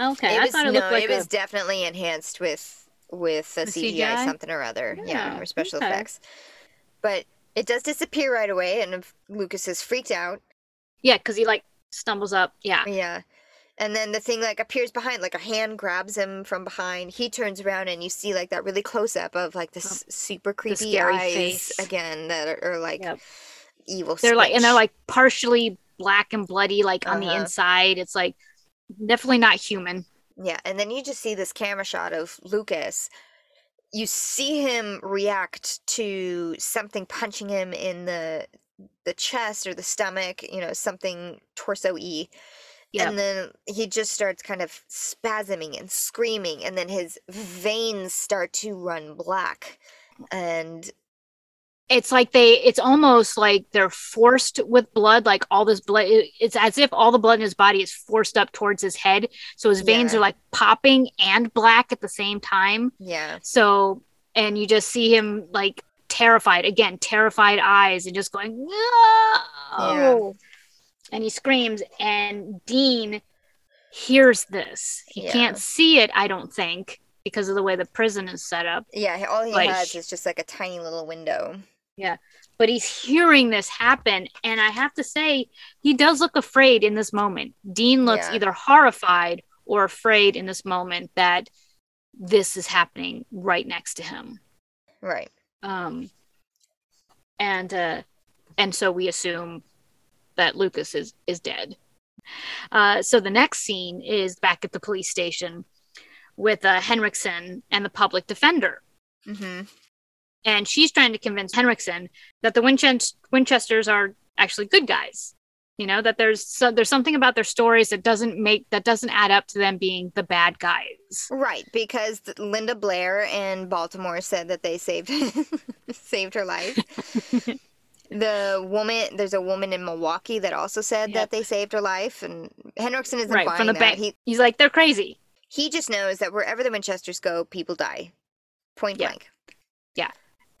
okay, It I was, thought it no, looked like it was a. definitely enhanced with with a CGI, CGI? something or other. Yeah, Yeah, or special okay. effects. But it does disappear right away, and if Lucas is freaked out. Yeah, because he like stumbles up. Yeah, Yeah. And then the thing like appears behind, like a hand grabs him from behind. He turns around and you see like that really close up of like this oh, super creepy scary eyes face. again that are, are like Yep. evil. they're like, and they're like partially black and bloody, like on the Uh-huh. inside. It's like definitely not human. Yeah, and then you just see this camera shot of Lucas. You see him react to something punching him in the the chest or the stomach, you know, something torso y. Yeah. And then he just starts kind of spasming and screaming, and then his veins start to run black. And it's like they it's almost like they're forced with blood like all this blood it's as if all the blood in his body is forced up towards his head. So his veins Yeah. are like popping and black at the same time. Yeah, so and you just see him like terrified. Again terrified eyes and just going no and he screams and dean hears this. He Yeah. can't see it i don't think because of the way the prison is set up. Yeah, all he Like, has is just like a tiny little window. But he's hearing this happen and i have to say he does look afraid in this moment dean looks Yeah. either horrified or afraid in this moment that this is happening right next to him Right. um and uh and so we assume that lucas is is dead uh so the next scene is back at the police station with uh henriksen and the public defender Mm-hmm. And she's trying to convince Henriksen that the Winchest- Winchesters are actually good guys. You know that there's so, there's something about their stories that doesn't make that doesn't add up to them being the bad guys. Right, because Linda Blair in Baltimore said that they saved saved her life. the woman, there's a woman in Milwaukee that also said Yep. that they saved her life, and Henriksen isn't right buying from the that. bank. He He's like they're crazy. he just knows that wherever the Winchesters go, people die, point blank. Yeah.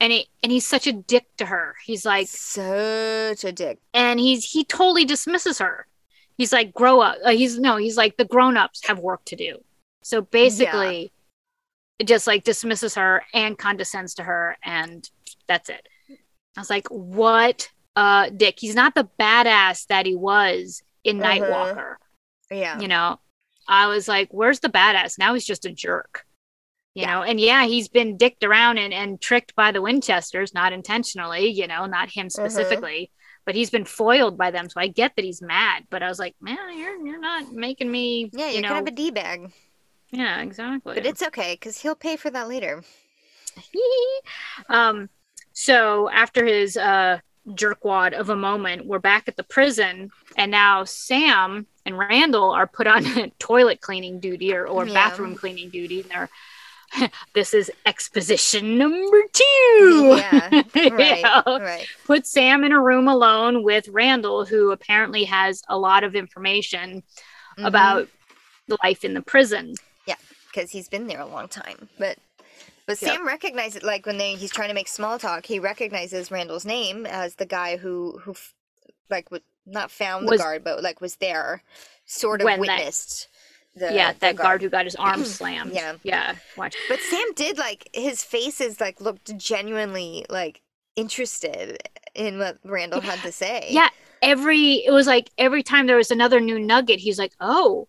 And he and he's such a dick to her. He's like Such a dick. and he's he totally dismisses her. He's like grow up. Uh, he's no, he's like the grown-ups have work to do. So basically it just like dismisses her and condescends to her and that's it. I was like, what uh dick. He's not the badass that he was in Uh-huh. Nightwalker. Yeah. You know, I was like, where's the badass? Now he's just a jerk. You Yeah. know, and yeah, he's been dicked around and, and tricked by the Winchesters, not intentionally, you know, not him Uh-huh. specifically, but he's been foiled by them. So I get that he's mad, but I was like, man, you're you're not making me, Yeah, you you're know, kind of a d bag, yeah, exactly. but it's okay because he'll pay for that later. um, so after his uh jerkwad of a moment, we're back at the prison, and now Sam and Randall are put on toilet cleaning duty or, or Yeah. bathroom cleaning duty, and they're this is exposition number two. Yeah, You Right. know? Right. Put Sam in a room alone with Randall, who apparently has a lot of information Mhm. about the life in the prison. Yeah, because he's been there a long time. But but Yep. Sam recognizes like when they he's trying to make small talk, he recognizes Randall's name as the guy who who like would not found the Was- guard, but like was there, sort of When that- witnessed. The, yeah, the that guard who got his arm slammed. Yeah. yeah. Watch. But Sam did like his face is like looked genuinely like interested in what Randall had to say. Yeah, every it was like every time there was another new nugget, he's like, "Oh,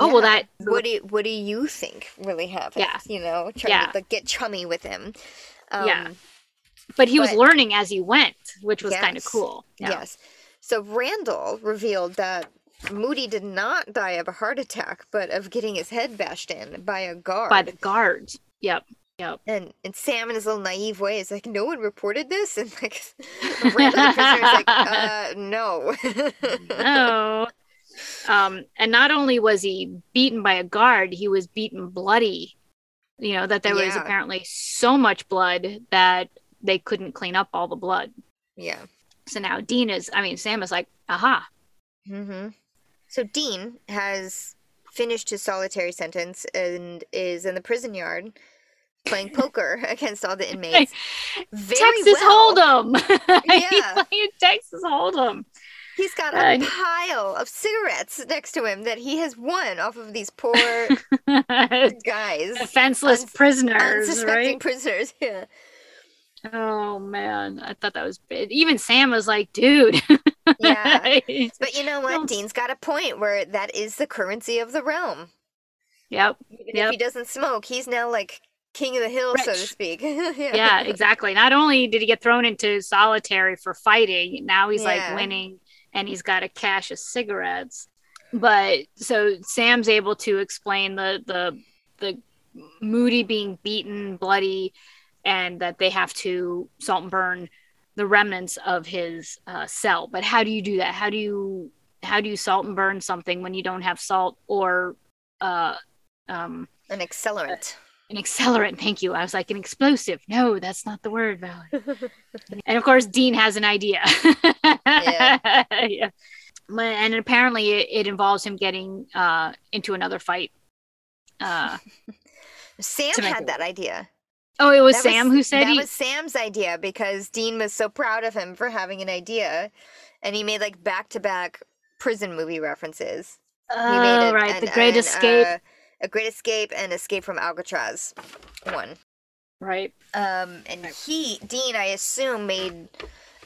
oh, well, that- what do you, what do you think really happened? Yeah. you know, trying Yeah. to like, get chummy with him. Um, Yeah. But he was learning as he went, which was kind of cool. Yeah. Yes. So Randall revealed that Moody did not die of a heart attack, but of getting his head bashed in by a guard. By the guard. Yep. Yep. and and Sam in his little naive way is like, no one reported this, and like Randall the prisoner is like, uh, no. No. Um, and not only was he beaten by a guard, he was beaten bloody. You know, that there was apparently so much blood that they couldn't clean up all the blood. yeah. So now Dean is, I mean, Sam is like, aha. hmm So Dean has finished his solitary sentence and is in the prison yard playing poker against all the inmates. Very Texas well. Hold'em. Yeah. He's playing Texas Hold'em. He's got a Uh, pile of cigarettes next to him that he has won off of these poor guys, Defenseless Uns- prisoners, unsuspecting right? prisoners. Yeah. Oh man, I thought that was big. Even Sam was like, "Dude." Yeah. But you know what? Dean's got a point where that is the currency of the realm. yep. Even Yep. if he doesn't smoke, he's now like king of the hill, so to speak. yeah. Yeah, exactly. Not only did he get thrown into solitary for fighting, now he's Yeah. like winning and he's got a cache of cigarettes. But so Sam's able to explain the the the Moody being beaten, bloody, and that they have to salt and burn the remnants of his uh, cell. But how do you do that? How do you how do you salt and burn something when you don't have salt or uh, um, An accelerant. an accelerant? Thank you. I was like an explosive. No, that's not the word, Valerie. and of course, Dean has an idea. Yeah. Yeah. And apparently, it, it involves him getting uh, into another fight. Uh, Sam had it- that idea. Oh, it was That Sam who said that he. was Sam's idea because Dean was so proud of him for having an idea, and he made like back to back prison movie references. He made Oh, it right. an- the Great an, Escape. uh, a Great Escape and Escape from Alcatraz. One. Right. Um, and he, Dean, I assume, made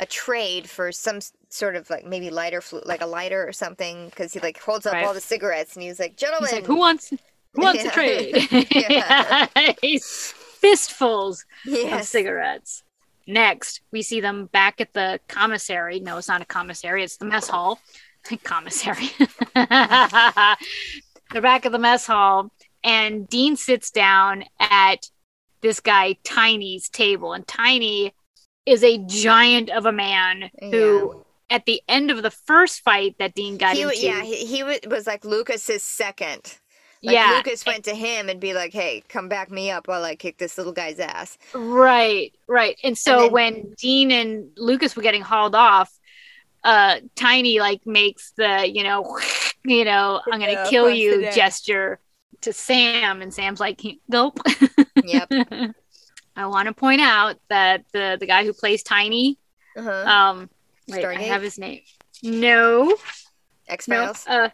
a trade for some sort of like maybe lighter, flu- like a lighter or something, because he like holds up Right. all the cigarettes and he was like, "Gentlemen, He's like, who wants who wants Yeah. to trade? Yeah. He's fistfuls of cigarettes. Next, we see them back at the commissary. No, it's not a commissary, it's the mess hall. commissary. They're back at the mess hall, and Dean sits down at this guy Tiny's table. And Tiny is a giant of a man who, at the end of the first fight that Dean got he, into, yeah, he, he was like Lucas's second. Like yeah, Lucas went to him and be like, "Hey, come back me up while I kick this little guy's ass." Right, right. And so then- when Dean and Lucas were getting hauled off, uh Tiny like makes the, you know, you know, I'm gonna Yeah, kill you gesture to Sam and Sam's like nope. Yep. I want to point out that the the guy who plays Tiny, Uh-huh. um wait, I have his name. No, X no, Files.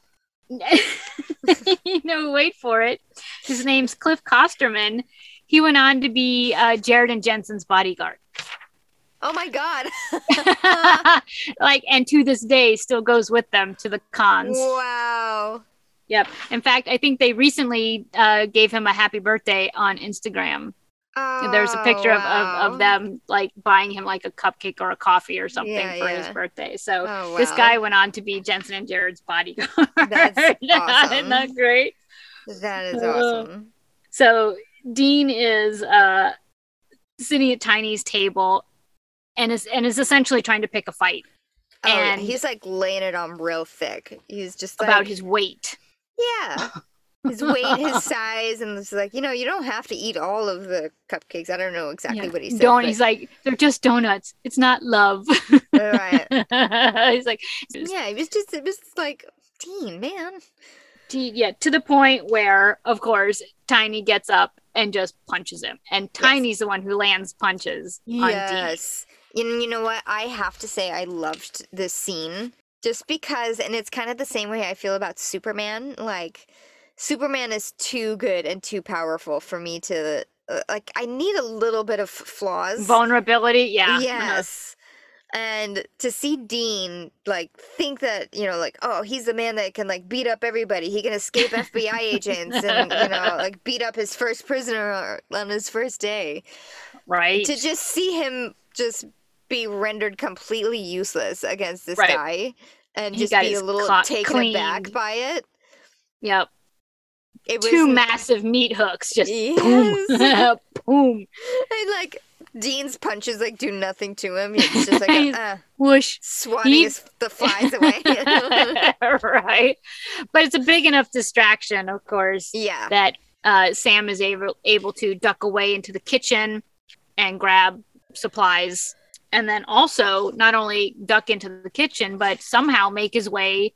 no, wait for it. His name's Clif Kosterman. He went on to be uh, Jared and Jensen's bodyguard. Oh my God! like and to this day still goes with them to the cons wow. yep in fact i think they recently uh, gave him a happy birthday on instagram Oh, there's a picture of, wow. of, of them like buying him like a cupcake or a coffee or something Yeah, for his birthday so Oh, this guy went on to be jensen and jared's bodyguard That's awesome. isn't that great That is Uh, awesome. so dean is uh sitting at tiny's table and is and is essentially trying to pick a fight Oh, and- he's like laying it on real thick. He's just like, about his weight yeah, his weight, his size, and it's like you know you don't have to eat all of the cupcakes. I don't know exactly Yeah. what he said. Don't. but- He's like, they're just donuts. It's not love. right. he's like, Yeah, it was just it was like Dean, man. to, yeah, to the point where, of course, Tiny gets up and just punches him, and Tiny's the one who lands punches on Dean. Yes. And you know what? I have to say I loved this scene just because and it's kind of the same way I feel about Superman. Like Superman is too good and too powerful for me to uh, like I need a little bit of flaws. Vulnerability, yeah. Yes. And to see Dean like think that, you know, like, oh, he's the man that can like beat up everybody. He can escape FBI agents and, you know, like beat up his first prisoner on his first day right. to just see him just be rendered completely useless against this Right. guy and He just be a little taken aback by it. yep. It was Two massive meat hooks, just Yes. boom, boom, and like Dean's punches like do nothing to him. He's just like a, He's- uh, whoosh. swatting He- his, the flies away. right. But it's a big enough distraction, of course. yeah. that uh, Sam is able able to duck away into the kitchen and grab supplies, and then also not only duck into the kitchen, but somehow make his way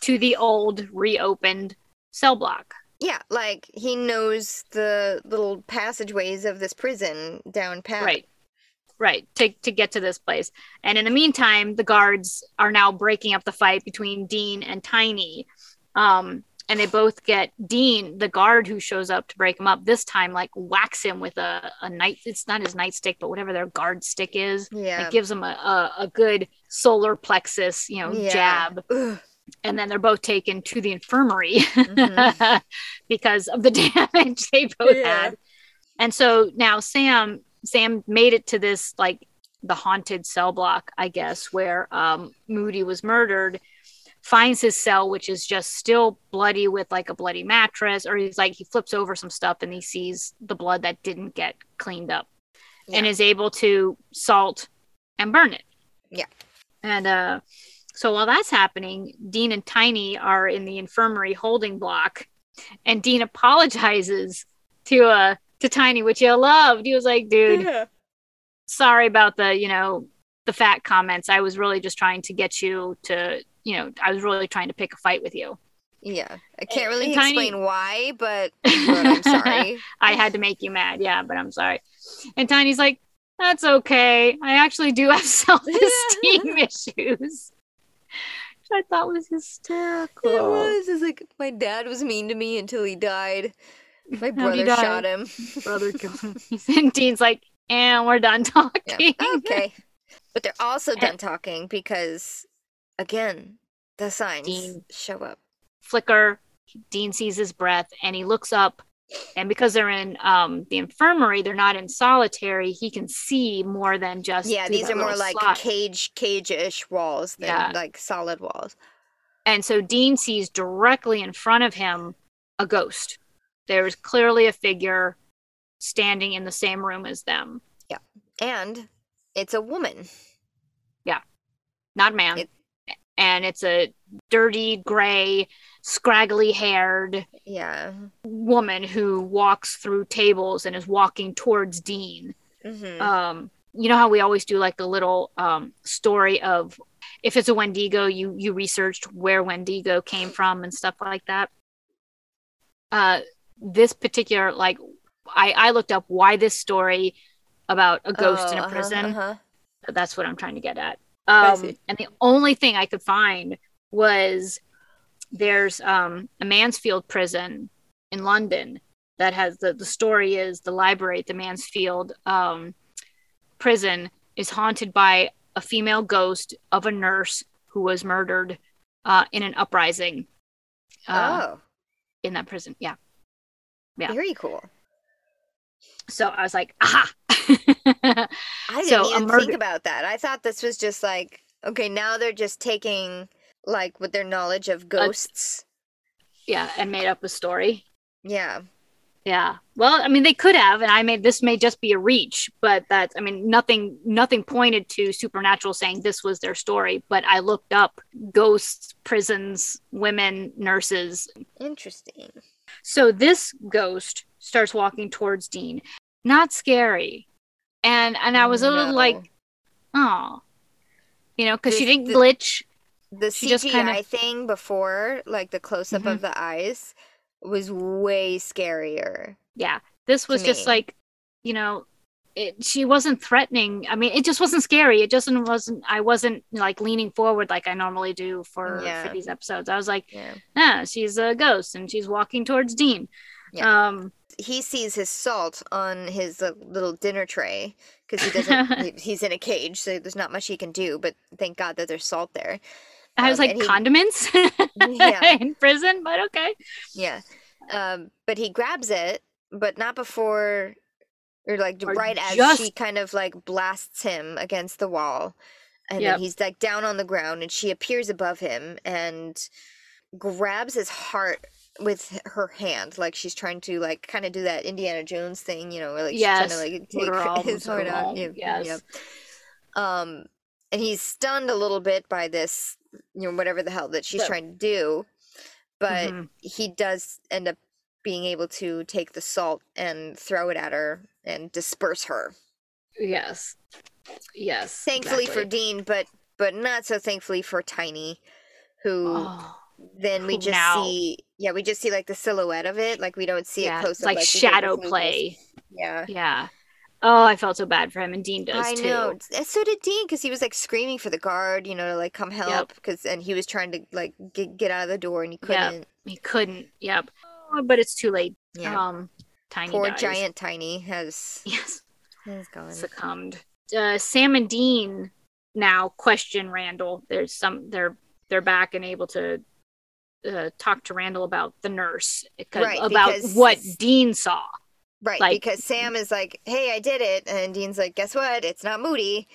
to the old reopened cell block. Yeah, like he knows the little passageways of this prison down pat. Right. Right, to, to get to this place. And in the meantime, the guards are now breaking up the fight between Dean and Tiny. Um, and they both get Dean, the guard who shows up to break him up, this time like whacks him with a, a night it's not his nightstick, but whatever their guard stick is. Yeah. It gives him a, a, a good solar plexus, you know, Yeah. jab. Ugh. And then they're both taken to the infirmary Mhm. because of the damage they both Yeah. had. And so now Sam Sam made it to this like the haunted cell block, I guess, where um, Moody was murdered. Finds his cell, which is just still bloody with like a bloody mattress, or he's like he flips over some stuff and he sees the blood that didn't get cleaned up, and is able to salt and burn it. Yeah. And uh, so while that's happening, Dean and Tiny are in the infirmary holding block, and Dean apologizes to uh to Tiny, which he loved. He was like, "Dude, Yeah. sorry about the you know the fat comments. I was really just trying to get you to you know I was really trying to pick a fight with you. Yeah. I can't really And Tiny- explain why, but, but I'm sorry. I had to make you mad, yeah, but I'm sorry." And Tiny's like, "That's okay. I actually do have self esteem issues." I thought was hysterical. It was. It's like my dad was mean to me until he died. My brother die? shot him. Brother killed him. and Dean's like, and we're done talking. Yeah. Okay. But they're also done talking because, again, the signs Dean. show up. Flicker. Dean sees his breath and he looks up. And because they're in um, the infirmary, they're not in solitary. He can see more than just Yeah, these are more like slot. cage, cage-ish walls than Yeah. like solid walls. And so Dean sees directly in front of him a ghost. There's clearly a figure standing in the same room as them, Yeah. And it's a woman. Yeah. Not a man. It- and it's a dirty, gray, scraggly haired Yeah. woman who walks through tables and is walking towards Dean. hmm Um, you know how we always do like a little um, story of if it's a Wendigo, you you researched where Wendigo came from and stuff like that. Uh, this particular like I I looked up why this story about a ghost in Oh, a uh-huh, prison. uh-huh. That's what I'm trying to get at. Um, and the only thing I could find was there's um, a Mansfield prison in London that has the, the story is the library at the Mansfield um, prison is haunted by a female ghost of a nurse who was murdered uh, in an uprising uh, oh, in that prison. Yeah. yeah. very cool. So I was like, aha. I didn't So, even murder- think about that. I thought this was just like, okay, now they're just taking like with their knowledge of ghosts. yeah, and made up a story. yeah. Yeah. Well, I mean, they could have, and I mean, this may just be a reach, but that, I mean, nothing, nothing pointed to Supernatural saying this was their story. But I looked up ghosts, prisons, women, nurses. Interesting. So this ghost starts walking towards Dean. Not scary, and and I was a little No. like, oh, you know, because she didn't the- glitch. the she CGI kinda- thing before, like the close up Mhm. of the eyes, was way scarier. Yeah, this was just me. like, you know, it, she wasn't threatening. I mean, it just wasn't scary. It just wasn't. I wasn't like leaning forward like I normally do for Yeah. for these episodes. I was like, Yeah. ah, she's a ghost and she's walking towards Dean. Yeah. Um, He sees his salt on his uh, little dinner tray because he doesn't. he- he's in a cage, so there's not much he can do. But thank God that there's salt there. I was Um, like he- condiments Yeah. in prison, but okay. Yeah. Um, but he grabs it, but not before, or like Or right as she kind of like blasts him against the wall. And Yep. then he's like down on the ground and she appears above him and grabs his heart with her hand. Like she's trying to like kind of do that Indiana Jones thing, you know, where like she's trying to like take his heart out. Yep, yes. yep. Um, and he's stunned a little bit by this, you know, whatever the hell that she's But- trying to do. But Mhm. he does end up being able to take the salt and throw it at her and disperse her. Yes, yes. Thankfully for. Dean, but but not so thankfully for Tiny, who Oh, then we just now- see yeah we just see like the silhouette of it like we don't see yeah, it close like we shadow play. Yeah, Yeah. Oh, I felt so bad for him, and Dean does I too. know. So did Dean because he was like screaming for the guard, you know, to like come help because and he was trying to like get get out of the door and he couldn't. He couldn't. Yep. Oh, but it's too late. Yeah, Um, Tiny poor dies. giant Tiny has Yes, has gone. succumbed. Uh, Sam and Dean now question Randall. There's some. They're they're back and able to uh, talk to Randall about the nurse 'cause- Right, about what Dean saw. Right, like- because Sam is like, "Hey, I did it," and Dean's like, "Guess what? It's not Moody."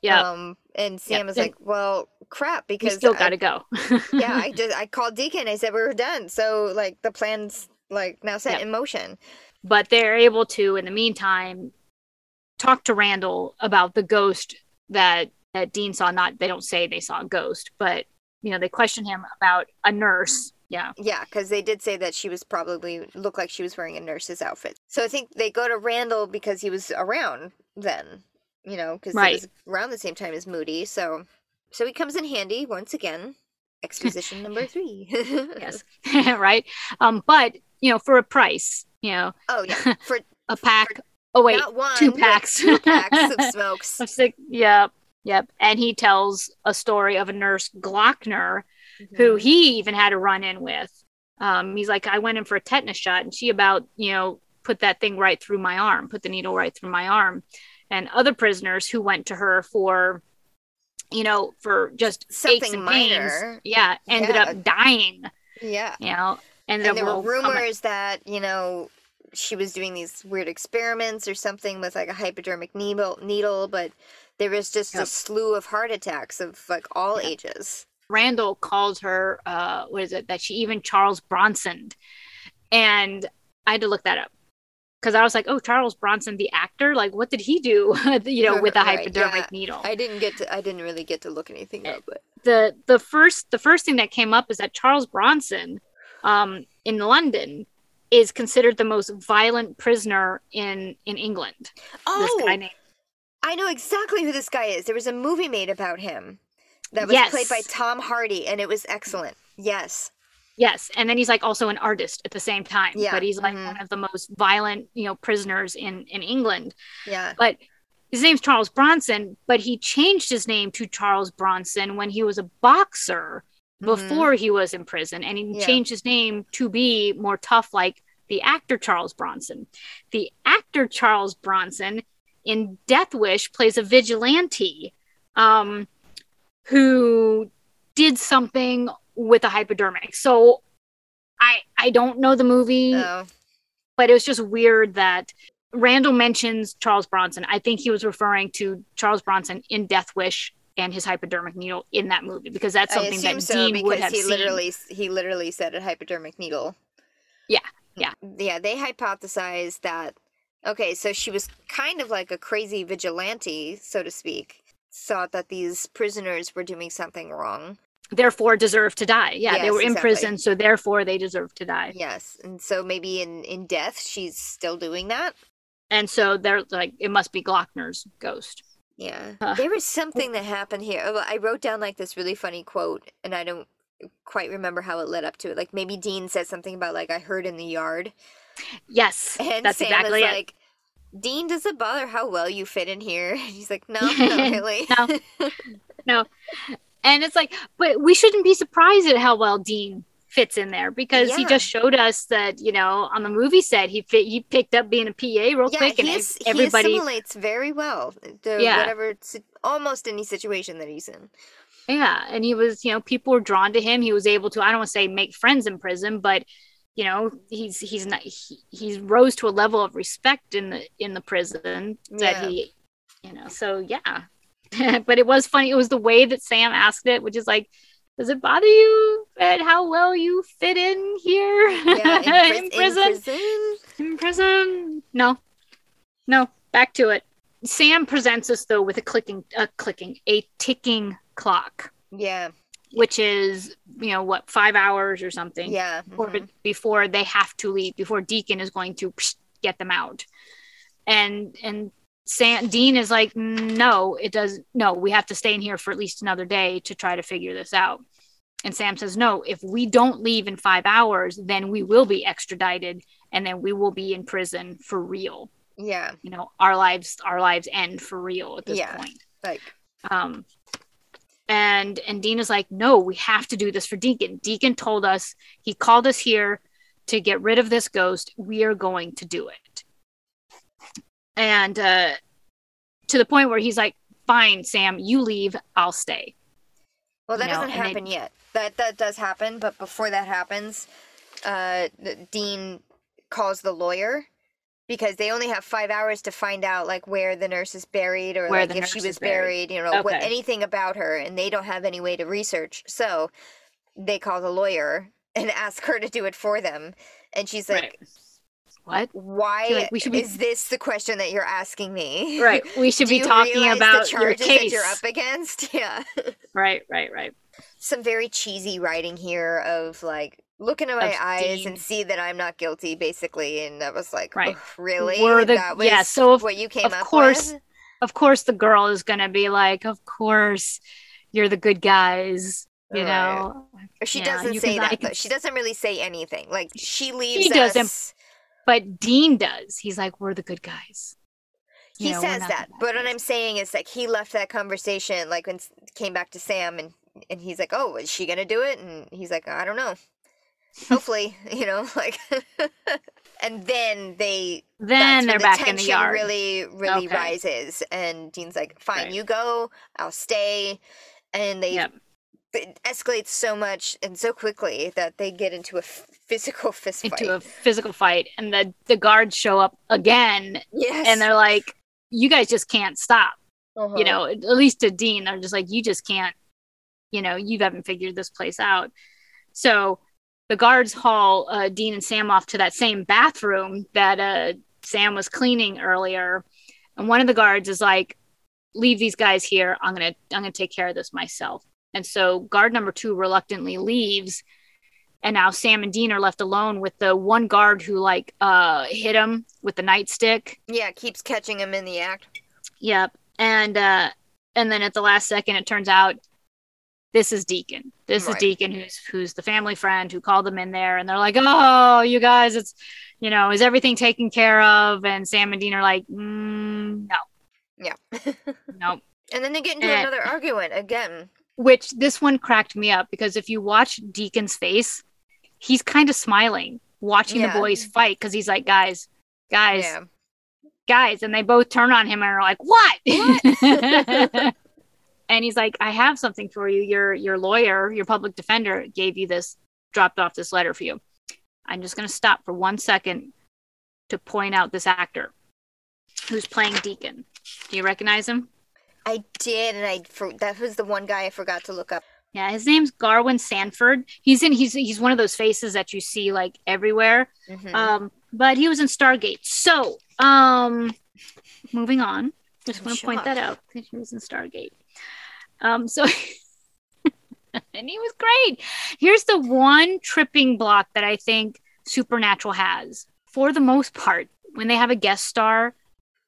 Yeah, Um, and Sam is like, "Well, crap," Because we because still got to go. yeah, I just I called Deacon. I said we were done. So like the plan's like now set Yep. in motion. but they're able to in the meantime talk to Randall about the ghost that that Dean saw not they don't say they saw a ghost but you know they question him about a nurse yeah Yeah, because they did say that she was probably looked like she was wearing a nurse's outfit. So I think they go to Randall because he was around then. You know, because Right. it was around the same time as Moody. So so he comes in handy once again. Exposition number three. yes right um but you know for a price you know Oh yeah. For a pack oh wait not one, two packs. two packs of smokes. of six yep and he tells a story of a nurse Glockner who Mhm. he even had a run in with Um, he's like, I went in for a tetanus shot, and she about, you know, put that thing right through my arm, put the needle right through my arm. And other prisoners who went to her for, you know, for just Something aches and minor. pains, yeah, ended Yeah. up dying. Yeah. You know, ended And up there were rumors that, you know, she was doing these weird experiments or something with like a hypodermic needle, needle but there was just Yep. a slew of heart attacks of like all Yeah. ages. Randall called her, uh, what is it, that she even Charles Bronson. And I had to look that up because I was like, oh, Charles Bronson, the actor, like, what did he do, you know, with a Right, hypodermic yeah. needle? I didn't get to I didn't really get to look anything up, but the the first the first thing that came up is that Charles Bronson, um, in London, is considered the most violent prisoner in in England. Oh, This Oh, guy named I know exactly who this guy is. There was a movie made about him that was played by Tom Hardy and it was excellent. Yes. Yes, and then he's like also an artist at the same time. Yeah, But he's like mhm. one of the most violent, you know, prisoners in in England. Yeah. But his name's Charles Bronson, but he changed his name to Charles Bronson when he was a boxer Mhm. before he was in prison, and he Yeah. changed his name to be more tough, like the actor Charles Bronson. The actor Charles Bronson in Death Wish plays a vigilante um, who did something with a hypodermic. So I I don't know the movie Oh. but it was just weird that Randall mentions Charles Bronson. I think he was referring to Charles Bronson in Death Wish and his hypodermic needle in that movie because that's something that so Dean would because have he seen. literally he literally said a hypodermic needle. Yeah, yeah. Yeah, they hypothesized that okay, so she was kind of like a crazy vigilante, so to speak. Thought that these prisoners were doing something wrong. Therefore, deserve to die. Yeah, they Yes, were in exactly. prison, so therefore they deserve to die. Yes, and so maybe in in death she's still doing that. And so they're like, it must be Glockner's ghost. Yeah. Huh. There was something that happened here. Oh, I wrote down like this really funny quote and I don't quite remember how it led up to it. Like maybe Dean said something about like I heard in the yard. Yes, And that's Sam exactly is it. like Dean, does it bother how well you fit in here? And he's like, No, not really. No. and it's like, but we shouldn't be surprised at how well Dean fits in there because he just showed us that you know on the movie set he fit he picked up being a PA real yeah, quick and is, everybody he assimilates very well to Yeah. whatever, almost any situation that he's in. yeah and he was you know people were drawn to him he was able to I don't want to say make friends in prison but you know he's he's not he, he's rose to a level of respect in the in the prison that Yeah. he you know so yeah. But it was funny. It was the way that Sam asked it which is like does it bother you at how well you fit in here? Yeah, in, in prison? in prison. in prison? No. No. Back to it. Sam presents us though with a clicking a clicking a ticking clock. Yeah, which is you know what five hours or something yeah. before, mhm. before they have to leave before deacon is going to get them out and and Sam, dean is like no it does no we have to stay in here for at least another day to try to figure this out and sam says no if we don't leave in five hours then we will be extradited and then we will be in prison for real Yeah, you know our lives our lives end for real at this Yeah. point like um and and dean is like no we have to do this for deacon. Deacon told us he called us here to get rid of this ghost. We are going to do it. And uh to the point where he's like fine sam you leave i'll stay. Well, that you know, doesn't happen yet. That that does happen, but before that happens, uh, Dean calls the lawyer because they only have five hours to find out like where the nurse is buried or Where like if she was buried. buried, you know, what, anything about her, and they don't have any way to research. So they call the lawyer and ask her to do it for them, and she's like. right what Why like, "We should be- is this the question that you're asking me? right we should be talking about the your charges that case you're up against. Yeah. right right right some very cheesy writing here of like look into my eyes and see that I'm not guilty, basically. And I was like, Right. "Ugh, really? Were the- that was yeah, so of- what you came of up course, with? of course the girl is gonna be like of course you're the good guys you Right. know she yeah, doesn't say can- that. can. She doesn't really say anything. Like she leaves. doesn't. us- but dean does he's like we're the good guys You He know, says that, but what. I'm saying is like he left that conversation like when came back to Sam and and he's like, oh, is she gonna do it? And he's like, I don't know. Hopefully, you know, like. and then they. Then they're the back in the tension yard. Really, really Okay. rises, and Dean's like, "Fine, Right. you go. I'll stay." And they Yep. it escalates so much and so quickly that they get into a physical fist fight. into a physical fight, and the the guards show up again, yes. and they're like, "You guys just can't stop." Uh-huh. You know, at least to Dean, they're just like, "You just can't." You know, you haven't figured this place out. So the guards haul uh, Dean and Sam off to that same bathroom that uh, Sam was cleaning earlier, and one of the guards is like, "Leave these guys here. I'm gonna I'm gonna take care of this myself." And so guard number two reluctantly leaves, and now Sam and Dean are left alone with the one guard who like uh, hit him with the nightstick. Yeah, keeps catching him in the act. Yep. And uh and then at the last second it turns out this is Deacon. This is Deacon who's who's the family friend who called them in there and they're like, "Oh, you guys, it's you know, is everything taken care of?" And Sam and Dean are like, mm, "No, Yeah. no." and then they get into Eh. another argument again. Which this one cracked me up because if you watch Deacon's face, he's kind of smiling watching Yeah. the boys fight because he's like, "Guys, guys, Yeah. guys and they both turn on him and are like what, and he's like i have something for you your your lawyer your public defender gave you this dropped off this letter for you i'm just going to stop for one second to point out this actor who's playing deacon do you recognize him I did, and I for, that was the one guy I forgot to look up. yeah his name's garwin sanford he's in he's he's one of those faces that you see like everywhere Mhm. Um, but he was in Stargate. So, um, moving on. Just I'm want to point that out. that He was in Stargate. Um, so, and he was great. Here's the one tripping block that I think Supernatural has. For the most part, when they have a guest star,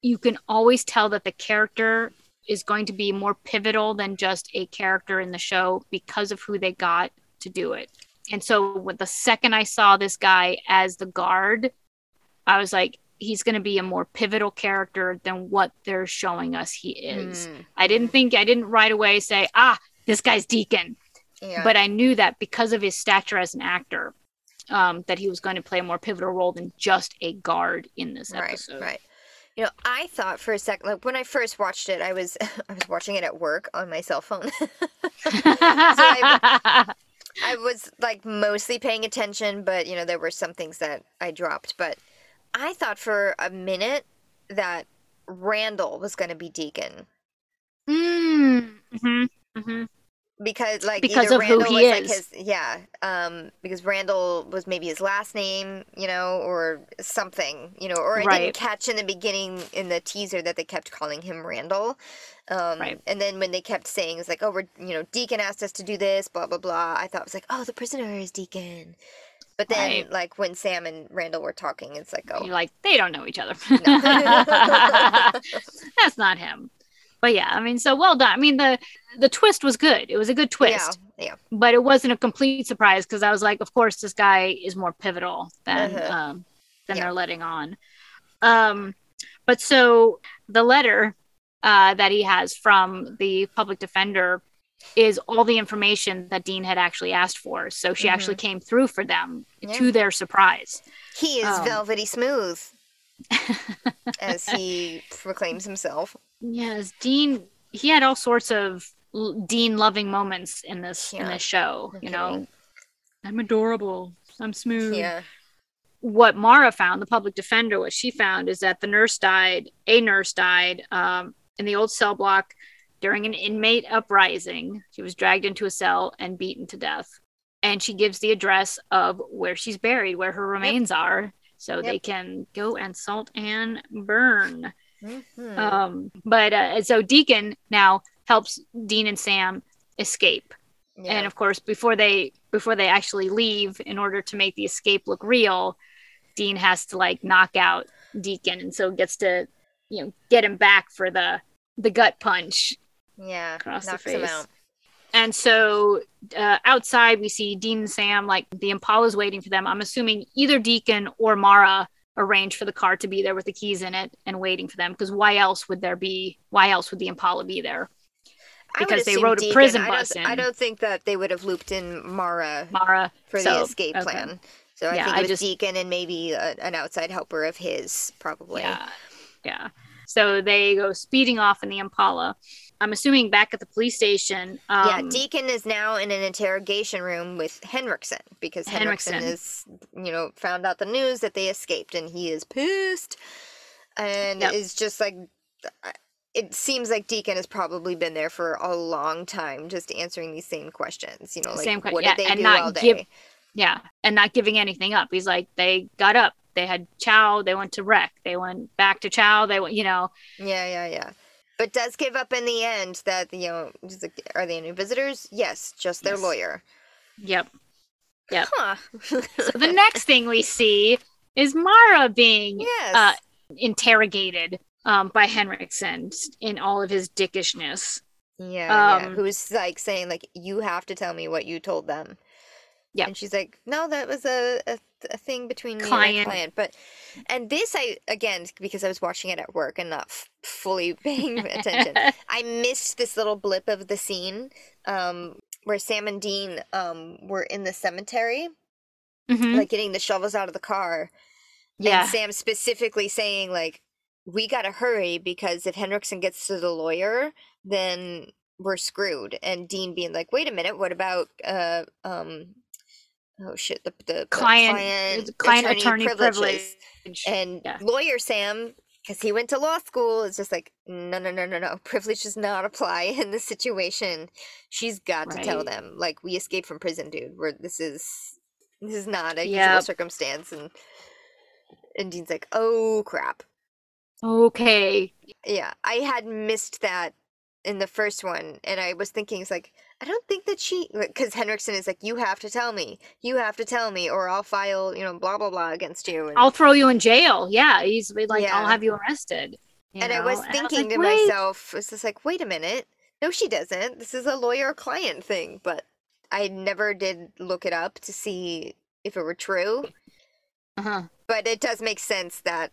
you can always tell that the character is going to be more pivotal than just a character in the show because of who they got to do it. And so, with the second I saw this guy as the guard, I was like, he's going to be a more pivotal character than what they're showing us he is. Mm, I didn't think, I didn't right away say, ah, this guy's Deacon. yeah. But I knew that because of his stature as an actor, um, that he was going to play a more pivotal role than just a guard in this right, episode. right. You know, I thought for a second, like when I first watched it, I was I was watching it at work on my cell phone. so I was like mostly paying attention, but you know, there were some things that I dropped. But I thought for a minute that Randall was going to be Deacon mm, hmm hmm because, like, Because either of who he was like is. his, yeah, um, because Randall was maybe his last name, you know, or something, you know, or I Right. didn't catch in the beginning in the teaser that they kept calling him Randall. Um, Right. And then when they kept saying it's like, oh, we're you know, Deacon asked us to do this, blah blah blah. I thought it was like, oh, the prisoner is Deacon. But then, Right. like when Sam and Randall were talking, it's like, oh, You're like, they don't know each other. No. That's not him. But yeah, I mean, so well done. I mean, the the twist was good. It was a good twist, yeah, yeah, but it wasn't a complete surprise because I was like, of course, this guy is more pivotal than Uh-huh. um, than Yeah. they're letting on. Um, but so the letter uh, that he has from the public defender is all the information that Dean had actually asked for. So she actually came through for them Mm-hmm. Yeah. to their surprise. he is Um. velvety smooth, as he proclaims himself. Yes, Dean. He had all sorts of l- Dean loving moments in this in this show. No you know. I'm adorable. I'm smooth. Yeah, What Mara found, the public defender, what she found is that the nurse died. A nurse died um, in the old cell block during an inmate uprising. She was dragged into a cell and beaten to death. And she gives the address of where she's buried, where her remains are, so Yep. they can go and salt and burn. Mhm. Um, but uh, so Deacon now helps Dean and Sam escape, yeah. and of course, before they before they actually leave, in order to make the escape look real, Dean has to like knock out Deacon, and so gets to you know get him back for the the gut punch. Yeah, across the him face. out. And so uh, outside, we see Dean and Sam, like the Impala's waiting for them. I'm assuming either Deacon or Mara arranged for the car to be there with the keys in it and waiting for them. Because why else would there be? Why else would the Impala be there? Because they rode a prison I bus don't, I don't think that they would have looped in Mara Mara for so, the escape okay. plan. So I Yeah, think it was just- Deacon and maybe a, an outside helper of his, probably. Yeah. Yeah. So they go speeding off in the Impala. I'm assuming back at the police station. Um, yeah, Deacon is now in an interrogation room with Henriksen because Henriksen, Henriksen. is, you know, found out the news that they escaped and he is pissed and Yep. is just like. It seems like Deacon has probably been there for a long time, just answering these same questions. You know, like Same que- what yeah, did they and do not all day? give- yeah, and not giving anything up. He's like, they got up, they had chow, they went to wreck, they went back to chow, they went, you know, Yeah, yeah, yeah. But does give up in the end that you know, are they any visitors? Yes, just their Yes. lawyer. yep. Yep. Huh. So the next thing we see is Mara being yes. uh, interrogated um, by Henriksen in all of his dickishness. yeah, yeah. um, Who's like saying like you have to tell me what you told them. Yeah. And she's like, no, that was a, a, a thing between me and Client. my client. But and this I again because I was watching it at work and not f- fully paying attention. I missed this little blip of the scene um, where Sam and Dean um, were in the cemetery, Mhm. like getting the shovels out of the car. yeah. And Sam specifically saying like, "We gotta hurry because if Henriksen gets to the lawyer, then we're screwed." And Dean being like, "Wait a minute, what about uh um." Oh shit! The the, the Client- client, client attorney privilege. and Yeah. lawyer Sam, because he went to law school, is just like, no, no, no, no, no. Privilege does not apply in this situation. She's got to tell them, like, we escaped from prison, dude. Where this is, this is not a usual circumstance. And and Dean's like, oh crap. Okay. Yeah, I had missed that in the first one, and I was thinking, it's like, I don't think that she, because Henriksen is like, you have to tell me, you have to tell me, or I'll file, you know, blah blah blah against you. And, I'll throw you in jail. Yeah. He's like, I'll have you arrested. you and I know? was thinking like, to "Wait." myself, it's just like, wait a minute, no, she doesn't. This is a lawyer client thing, but I never did look it up to see if it were true. Uh-huh. But it does make sense that.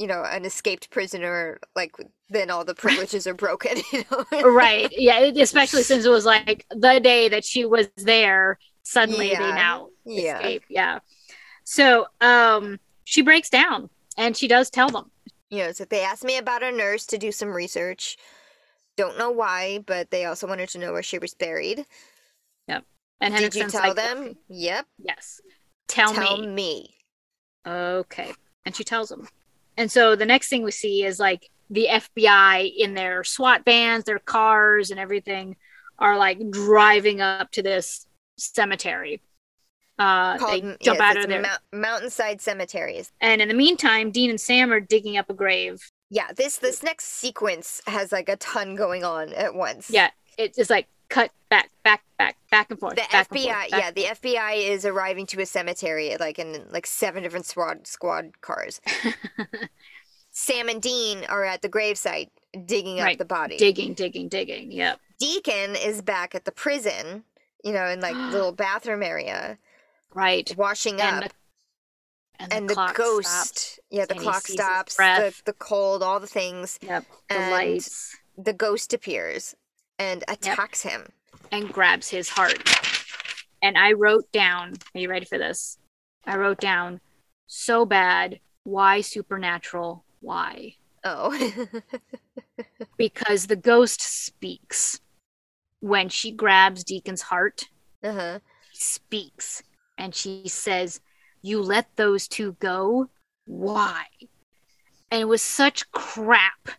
You know, an escaped prisoner, like then all the privileges are broken. You know, right. Yeah. Especially since it was like the day that she was there, suddenly they now Yeah. escape. Yeah. So um she breaks down and she does tell them. you know, so they asked me about a nurse to do some research. Don't know why, but they also wanted to know where she was buried. Yep and Did you tell like, them? Yep. Yes. Tell, Tell me. me. Okay. And she tells them. And so the next thing we see is like the FBI in their SWAT vans, their cars, and everything are like driving up to this cemetery. Uh, Called, they jump yes, out of there. Mou- mountainside cemeteries. and in the meantime, Dean and Sam are digging up a grave. Yeah, this this next sequence has like a ton going on at once. Yeah, it's just like cut back, back, back, back and forth. The FBI, forth, back- yeah, the FBI is arriving to a cemetery like in like seven different squad squad cars. Sam and Dean are at the gravesite digging up the body. digging, digging, digging. Yep. Deacon is back at the prison, you know, in like the little bathroom area, Right. washing And up. the, and and the, the, ghost stops. yeah the and clock stops the, the cold all the things Yep. The and lights. the ghost appears and attacks him and grabs his heart. And I wrote down, are you ready for this? I wrote down, so bad, why supernatural? Why? oh Because the ghost speaks. When she grabs Deacon's heart, uh-huh he speaks. And she says, You let those two go? Why? And it was such crap.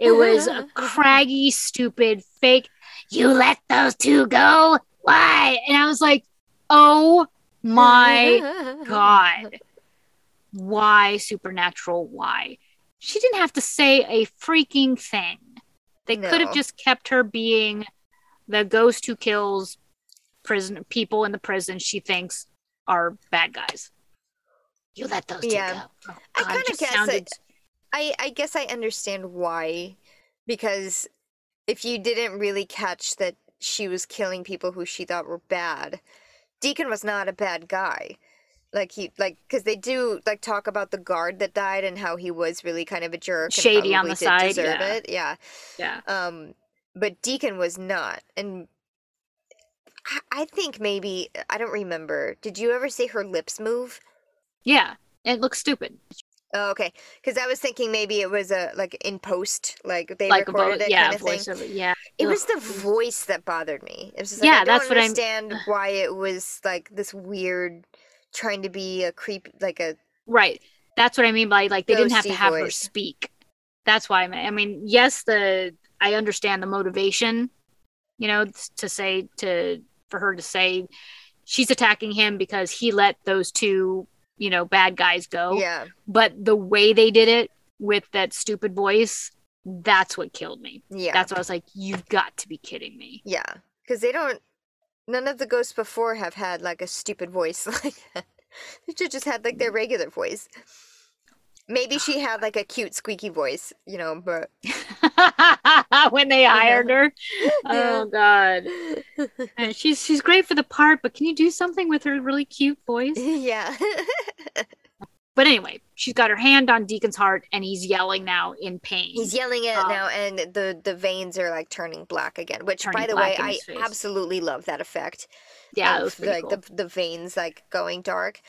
It was a craggy, stupid, fake. You let those two go? Why? And I was like, oh my God. Why supernatural? Why? She didn't have to say a freaking thing. They could have just kept her being the ghost who kills prison people in the prison she thinks are bad guys. You let those two Yeah. go. Oh, I God, it kinda just guess sounded it- I, I guess I understand why, because if you didn't really catch that she was killing people who she thought were bad, Deacon was not a bad guy. Like he like because they do like talk about the guard that died and how he was really kind of a jerk, Shady on the side, deserve yeah. it. Yeah. yeah. Um, but Deacon was not. And I, I think maybe I don't remember. Did you ever see her lips move? Yeah, it looks stupid. Oh, okay. Because I was thinking maybe it was a like in post, like they like recorded vo- it yeah, kind of thing. Yeah. It Ugh. was the voice that bothered me. It was just like, Yeah, I don't that's what I'm- understand why it was like this weird, trying to be a creep, like a Right. That's what I mean by like they didn't have to have her speak. That's why I mean, I mean, yes, the I understand the motivation, you know, to say to for her to say she's attacking him because he let those two, you know, bad guys go. yeah, But the way they did it with that stupid voice, that's what killed me. yeah, That's what I was like, you've got to be kidding me. yeah. Because they don't. None of the ghosts before have had like a stupid voice like that. They should just had like their mm-hmm. regular voice. Maybe she had like a cute squeaky voice, you know, but when they hired her. Oh god. And she's she's great for the part, but can you do something with her really cute voice? yeah. But anyway, she's got her hand on Deacon's heart and he's yelling now in pain. He's yelling it Um, now, and the the veins are like turning black again. Which, by the way, I face. absolutely love that effect. yeah, of, was like cool. the the veins like going dark.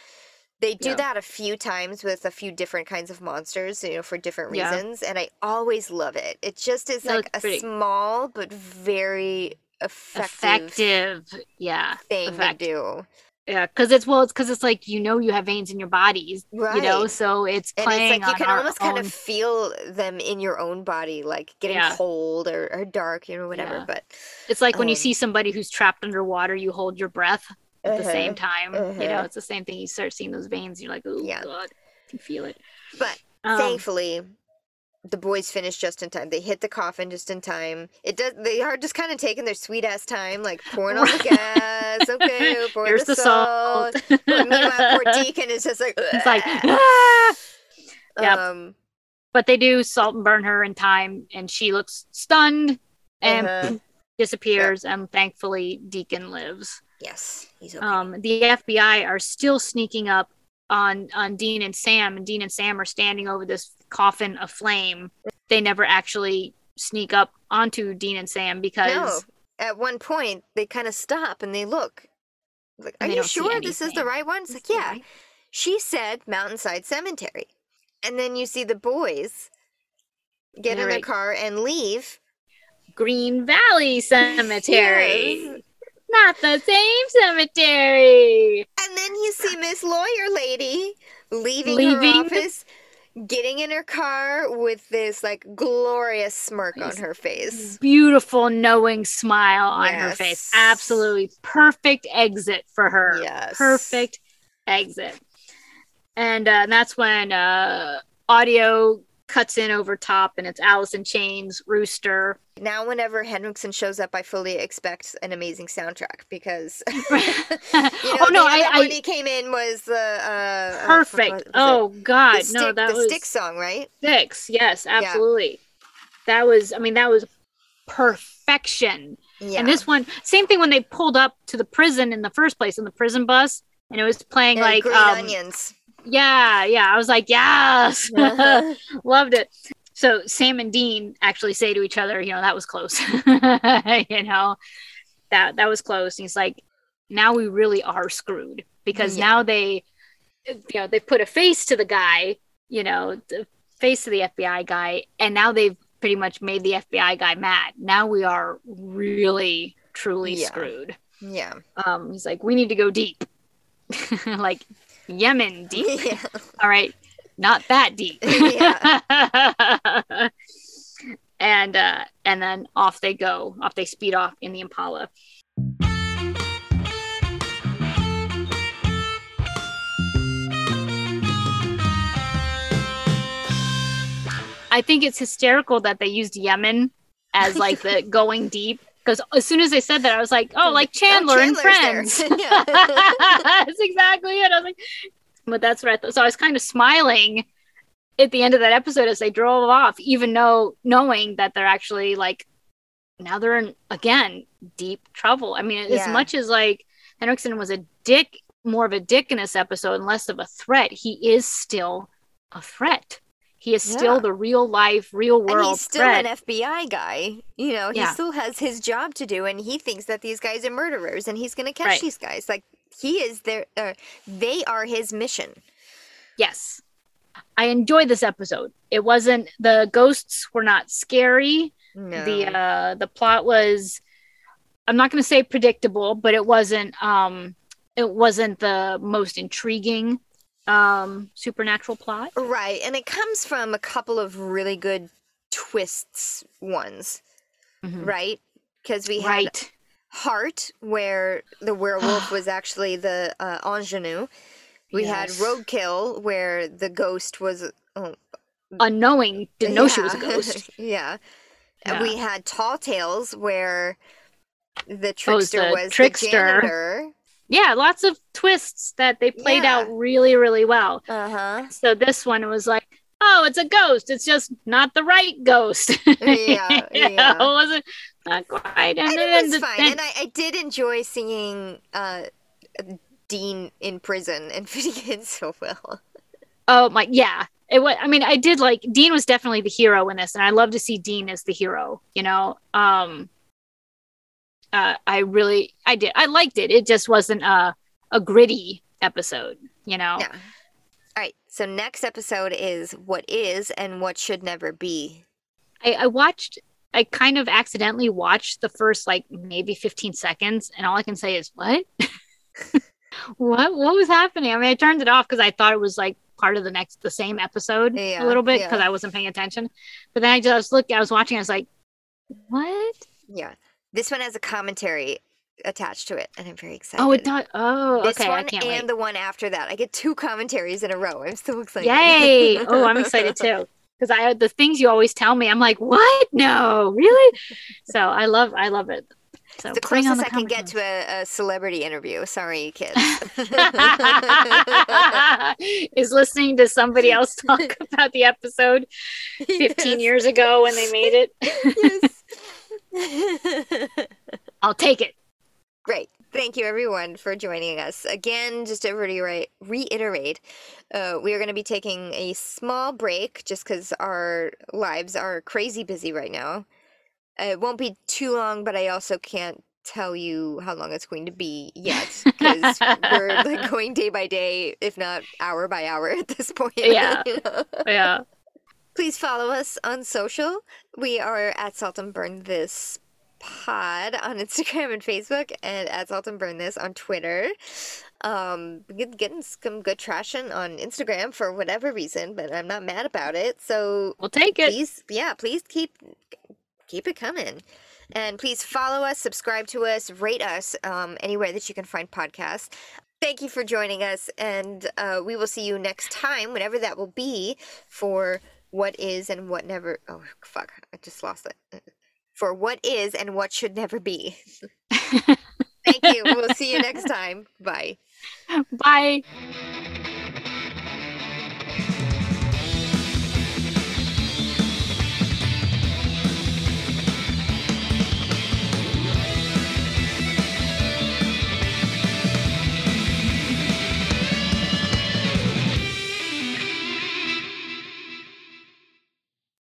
They do Yeah. that a few times with a few different kinds of monsters, you know, for different Yeah. reasons, and I always love it. It just is No, like a pretty- small but very effective, effective. Yeah. thing effect. to do. Yeah, because it's well, it's because it's like you know you have veins in your bodies, Right. you know, so it's And it's like you can almost kind of feel them in your own body, like getting Yeah. cold or, or dark, you know, whatever. Yeah. But It's like when you um, see somebody who's trapped underwater, you hold your breath at the same uh-huh, time. You know, uh-huh. it's the same thing. You start seeing those veins, you're like, oh Yeah. god, I can feel it. But Um, thankfully the boys finish just in time they hit the coffin just in time it does they are just kind of taking their sweet ass time like pouring all the gas okay pour here's the the salt, salt. But meanwhile poor deacon is just like it's like, ah! Yep. um but they do salt and burn her in time, and she looks stunned and Uh-huh. disappears. And thankfully, Deacon lives. yes okay. Um, the FBI are still sneaking up on on Dean and Sam, and Dean and Sam are standing over this coffin aflame. They never actually sneak up onto Dean and Sam because no. At one point they kind of stop and they look. Like are you sure this is the right one? It's like yeah. She said mountainside cemetery. And then you see the boys get in their Right. car and leave. Green Valley Cemetery, Yes. Not the same cemetery. And then you see Miss Lawyer Lady leaving, Leaving. her office, getting in her car with this like glorious smirk on her face. Beautiful, knowing smile on her face. Absolutely perfect exit for her. Yes. perfect exit. And uh, that's when uh, audio cuts in over top, and it's Alice in Chains, Rooster. Now, whenever Henriksen shows up, I fully expect an amazing soundtrack because you know, oh no, I, I he came in was the uh, uh, perfect. was oh God, the stick, no, that the was stick song, right? six. Yes, absolutely. That was. I mean, that was perfection. Yeah. And this one, same thing when they pulled up to the prison in the first place in the prison bus, and it was playing Yeah, like green um, onions. Yeah, yeah. I was like, yes. Uh-huh. Loved it. So Sam and Dean actually say to each other, you know, that was close. you know, that that was close. And he's like, now we really are screwed because Yeah. now they, you know, they put a face to the guy, you know, the face to the FBI guy, and now they've pretty much made the FBI guy mad. Now we are really truly Yeah. screwed. yeah. Um, he's like, we need to go deep, like Yemen deep. yeah. All right, not that deep. and uh, and then off they go. Off they speed off in the Impala. I think it's hysterical that they used Yemen as like the going deep. Because as soon as they said that, I was like, "Oh, like Chandler, and Friends." That's exactly it. I was like, but that's what I thought. So I was kind of smiling at the end of that episode as they drove off, even though knowing that they're actually like now they're in again deep trouble. I mean, Yeah. as much as like Henriksen was a dick, more of a dick in this episode and less of a threat, he is still a threat. He is still the real life, real world and he's still threat. an FBI guy. You know, he Yeah. still has his job to do, and he thinks that these guys are murderers, and he's gonna catch Right. these guys. Like he is their, uh, they are his mission. Yes. I enjoyed this episode. It wasn't the ghosts were not scary. No, The uh the plot was I'm not going to say predictable, but it wasn't um it wasn't the most intriguing um supernatural plot. right, and it comes from a couple of really good twists. Ones, Mhm. right? Because we had Right. Heart, where the werewolf was actually the uh, ingenue. We Yes. had Roadkill, where the ghost was. Oh, Unknowing, didn't know she was a yeah. ghost. yeah. Yeah. we had Tall Tales, where the Oh, trickster the was trickster. the janitor. Yeah, lots of twists that they played Yeah. out really, really well. Uh huh. So this one was like, oh, it's a ghost. It's just not the right ghost. Yeah, yeah. it wasn't not quite. And, then it was fine, then- and I, I did enjoy seeing uh, Dean in prison and fitting in so well. oh my, yeah. It was. I mean, I did like Dean was definitely the hero in this, and I love to see Dean as the hero. You know, um, uh, I really, I did, I liked it. It just wasn't a a gritty episode. You know, Yeah. All right. So next episode is what is and what should never be. I, I watched I kind of accidentally watched the first like maybe 15 seconds and all I can say is what? what what was happening? I mean I turned it off because I thought it was like part of the next the same episode Yeah, a little bit yeah. because I wasn't paying attention. But then I just looked I was watching I was like what? Yeah. This one has a commentary attached to it, and I'm very excited. Oh it does oh This okay I one can't and wait. the one after that. I get two commentaries in a row. I'm so excited. Yay! Oh I'm excited too. Because I the things you always tell me, I'm like, what? No, really? So I love I love it. So It's the closest the I can get to a, a celebrity interview. Sorry, kids. is listening to somebody else talk about the episode 15 years ago when they made it. yes. I'll take it. Great. Thank you, everyone, for joining us. Again, just to reiterate, reiterate uh, we are going to be taking a small break just because our lives are crazy busy right now. Uh, it won't be too long, but I also can't tell you how long it's going to be yet because we're like going day by day, if not hour by hour at this point. Yeah. you know? Yeah. Please follow us on social. We are at Salt and Burn This Pod on Instagram and Facebook, and at Salt and Burn This on Twitter. Um, getting some good traction on Instagram for whatever reason, but I'm not mad about it. So We'll take it. please, yeah, please keep keep it coming. And please follow us, subscribe to us, rate us um, anywhere that you can find podcasts. Thank you for joining us, and uh, we will see you next time, whenever that will be, for what is and what never. Oh, fuck. I just lost it. Uh, for what is and what should never be. Thank you. We'll see you next time. Bye. Bye.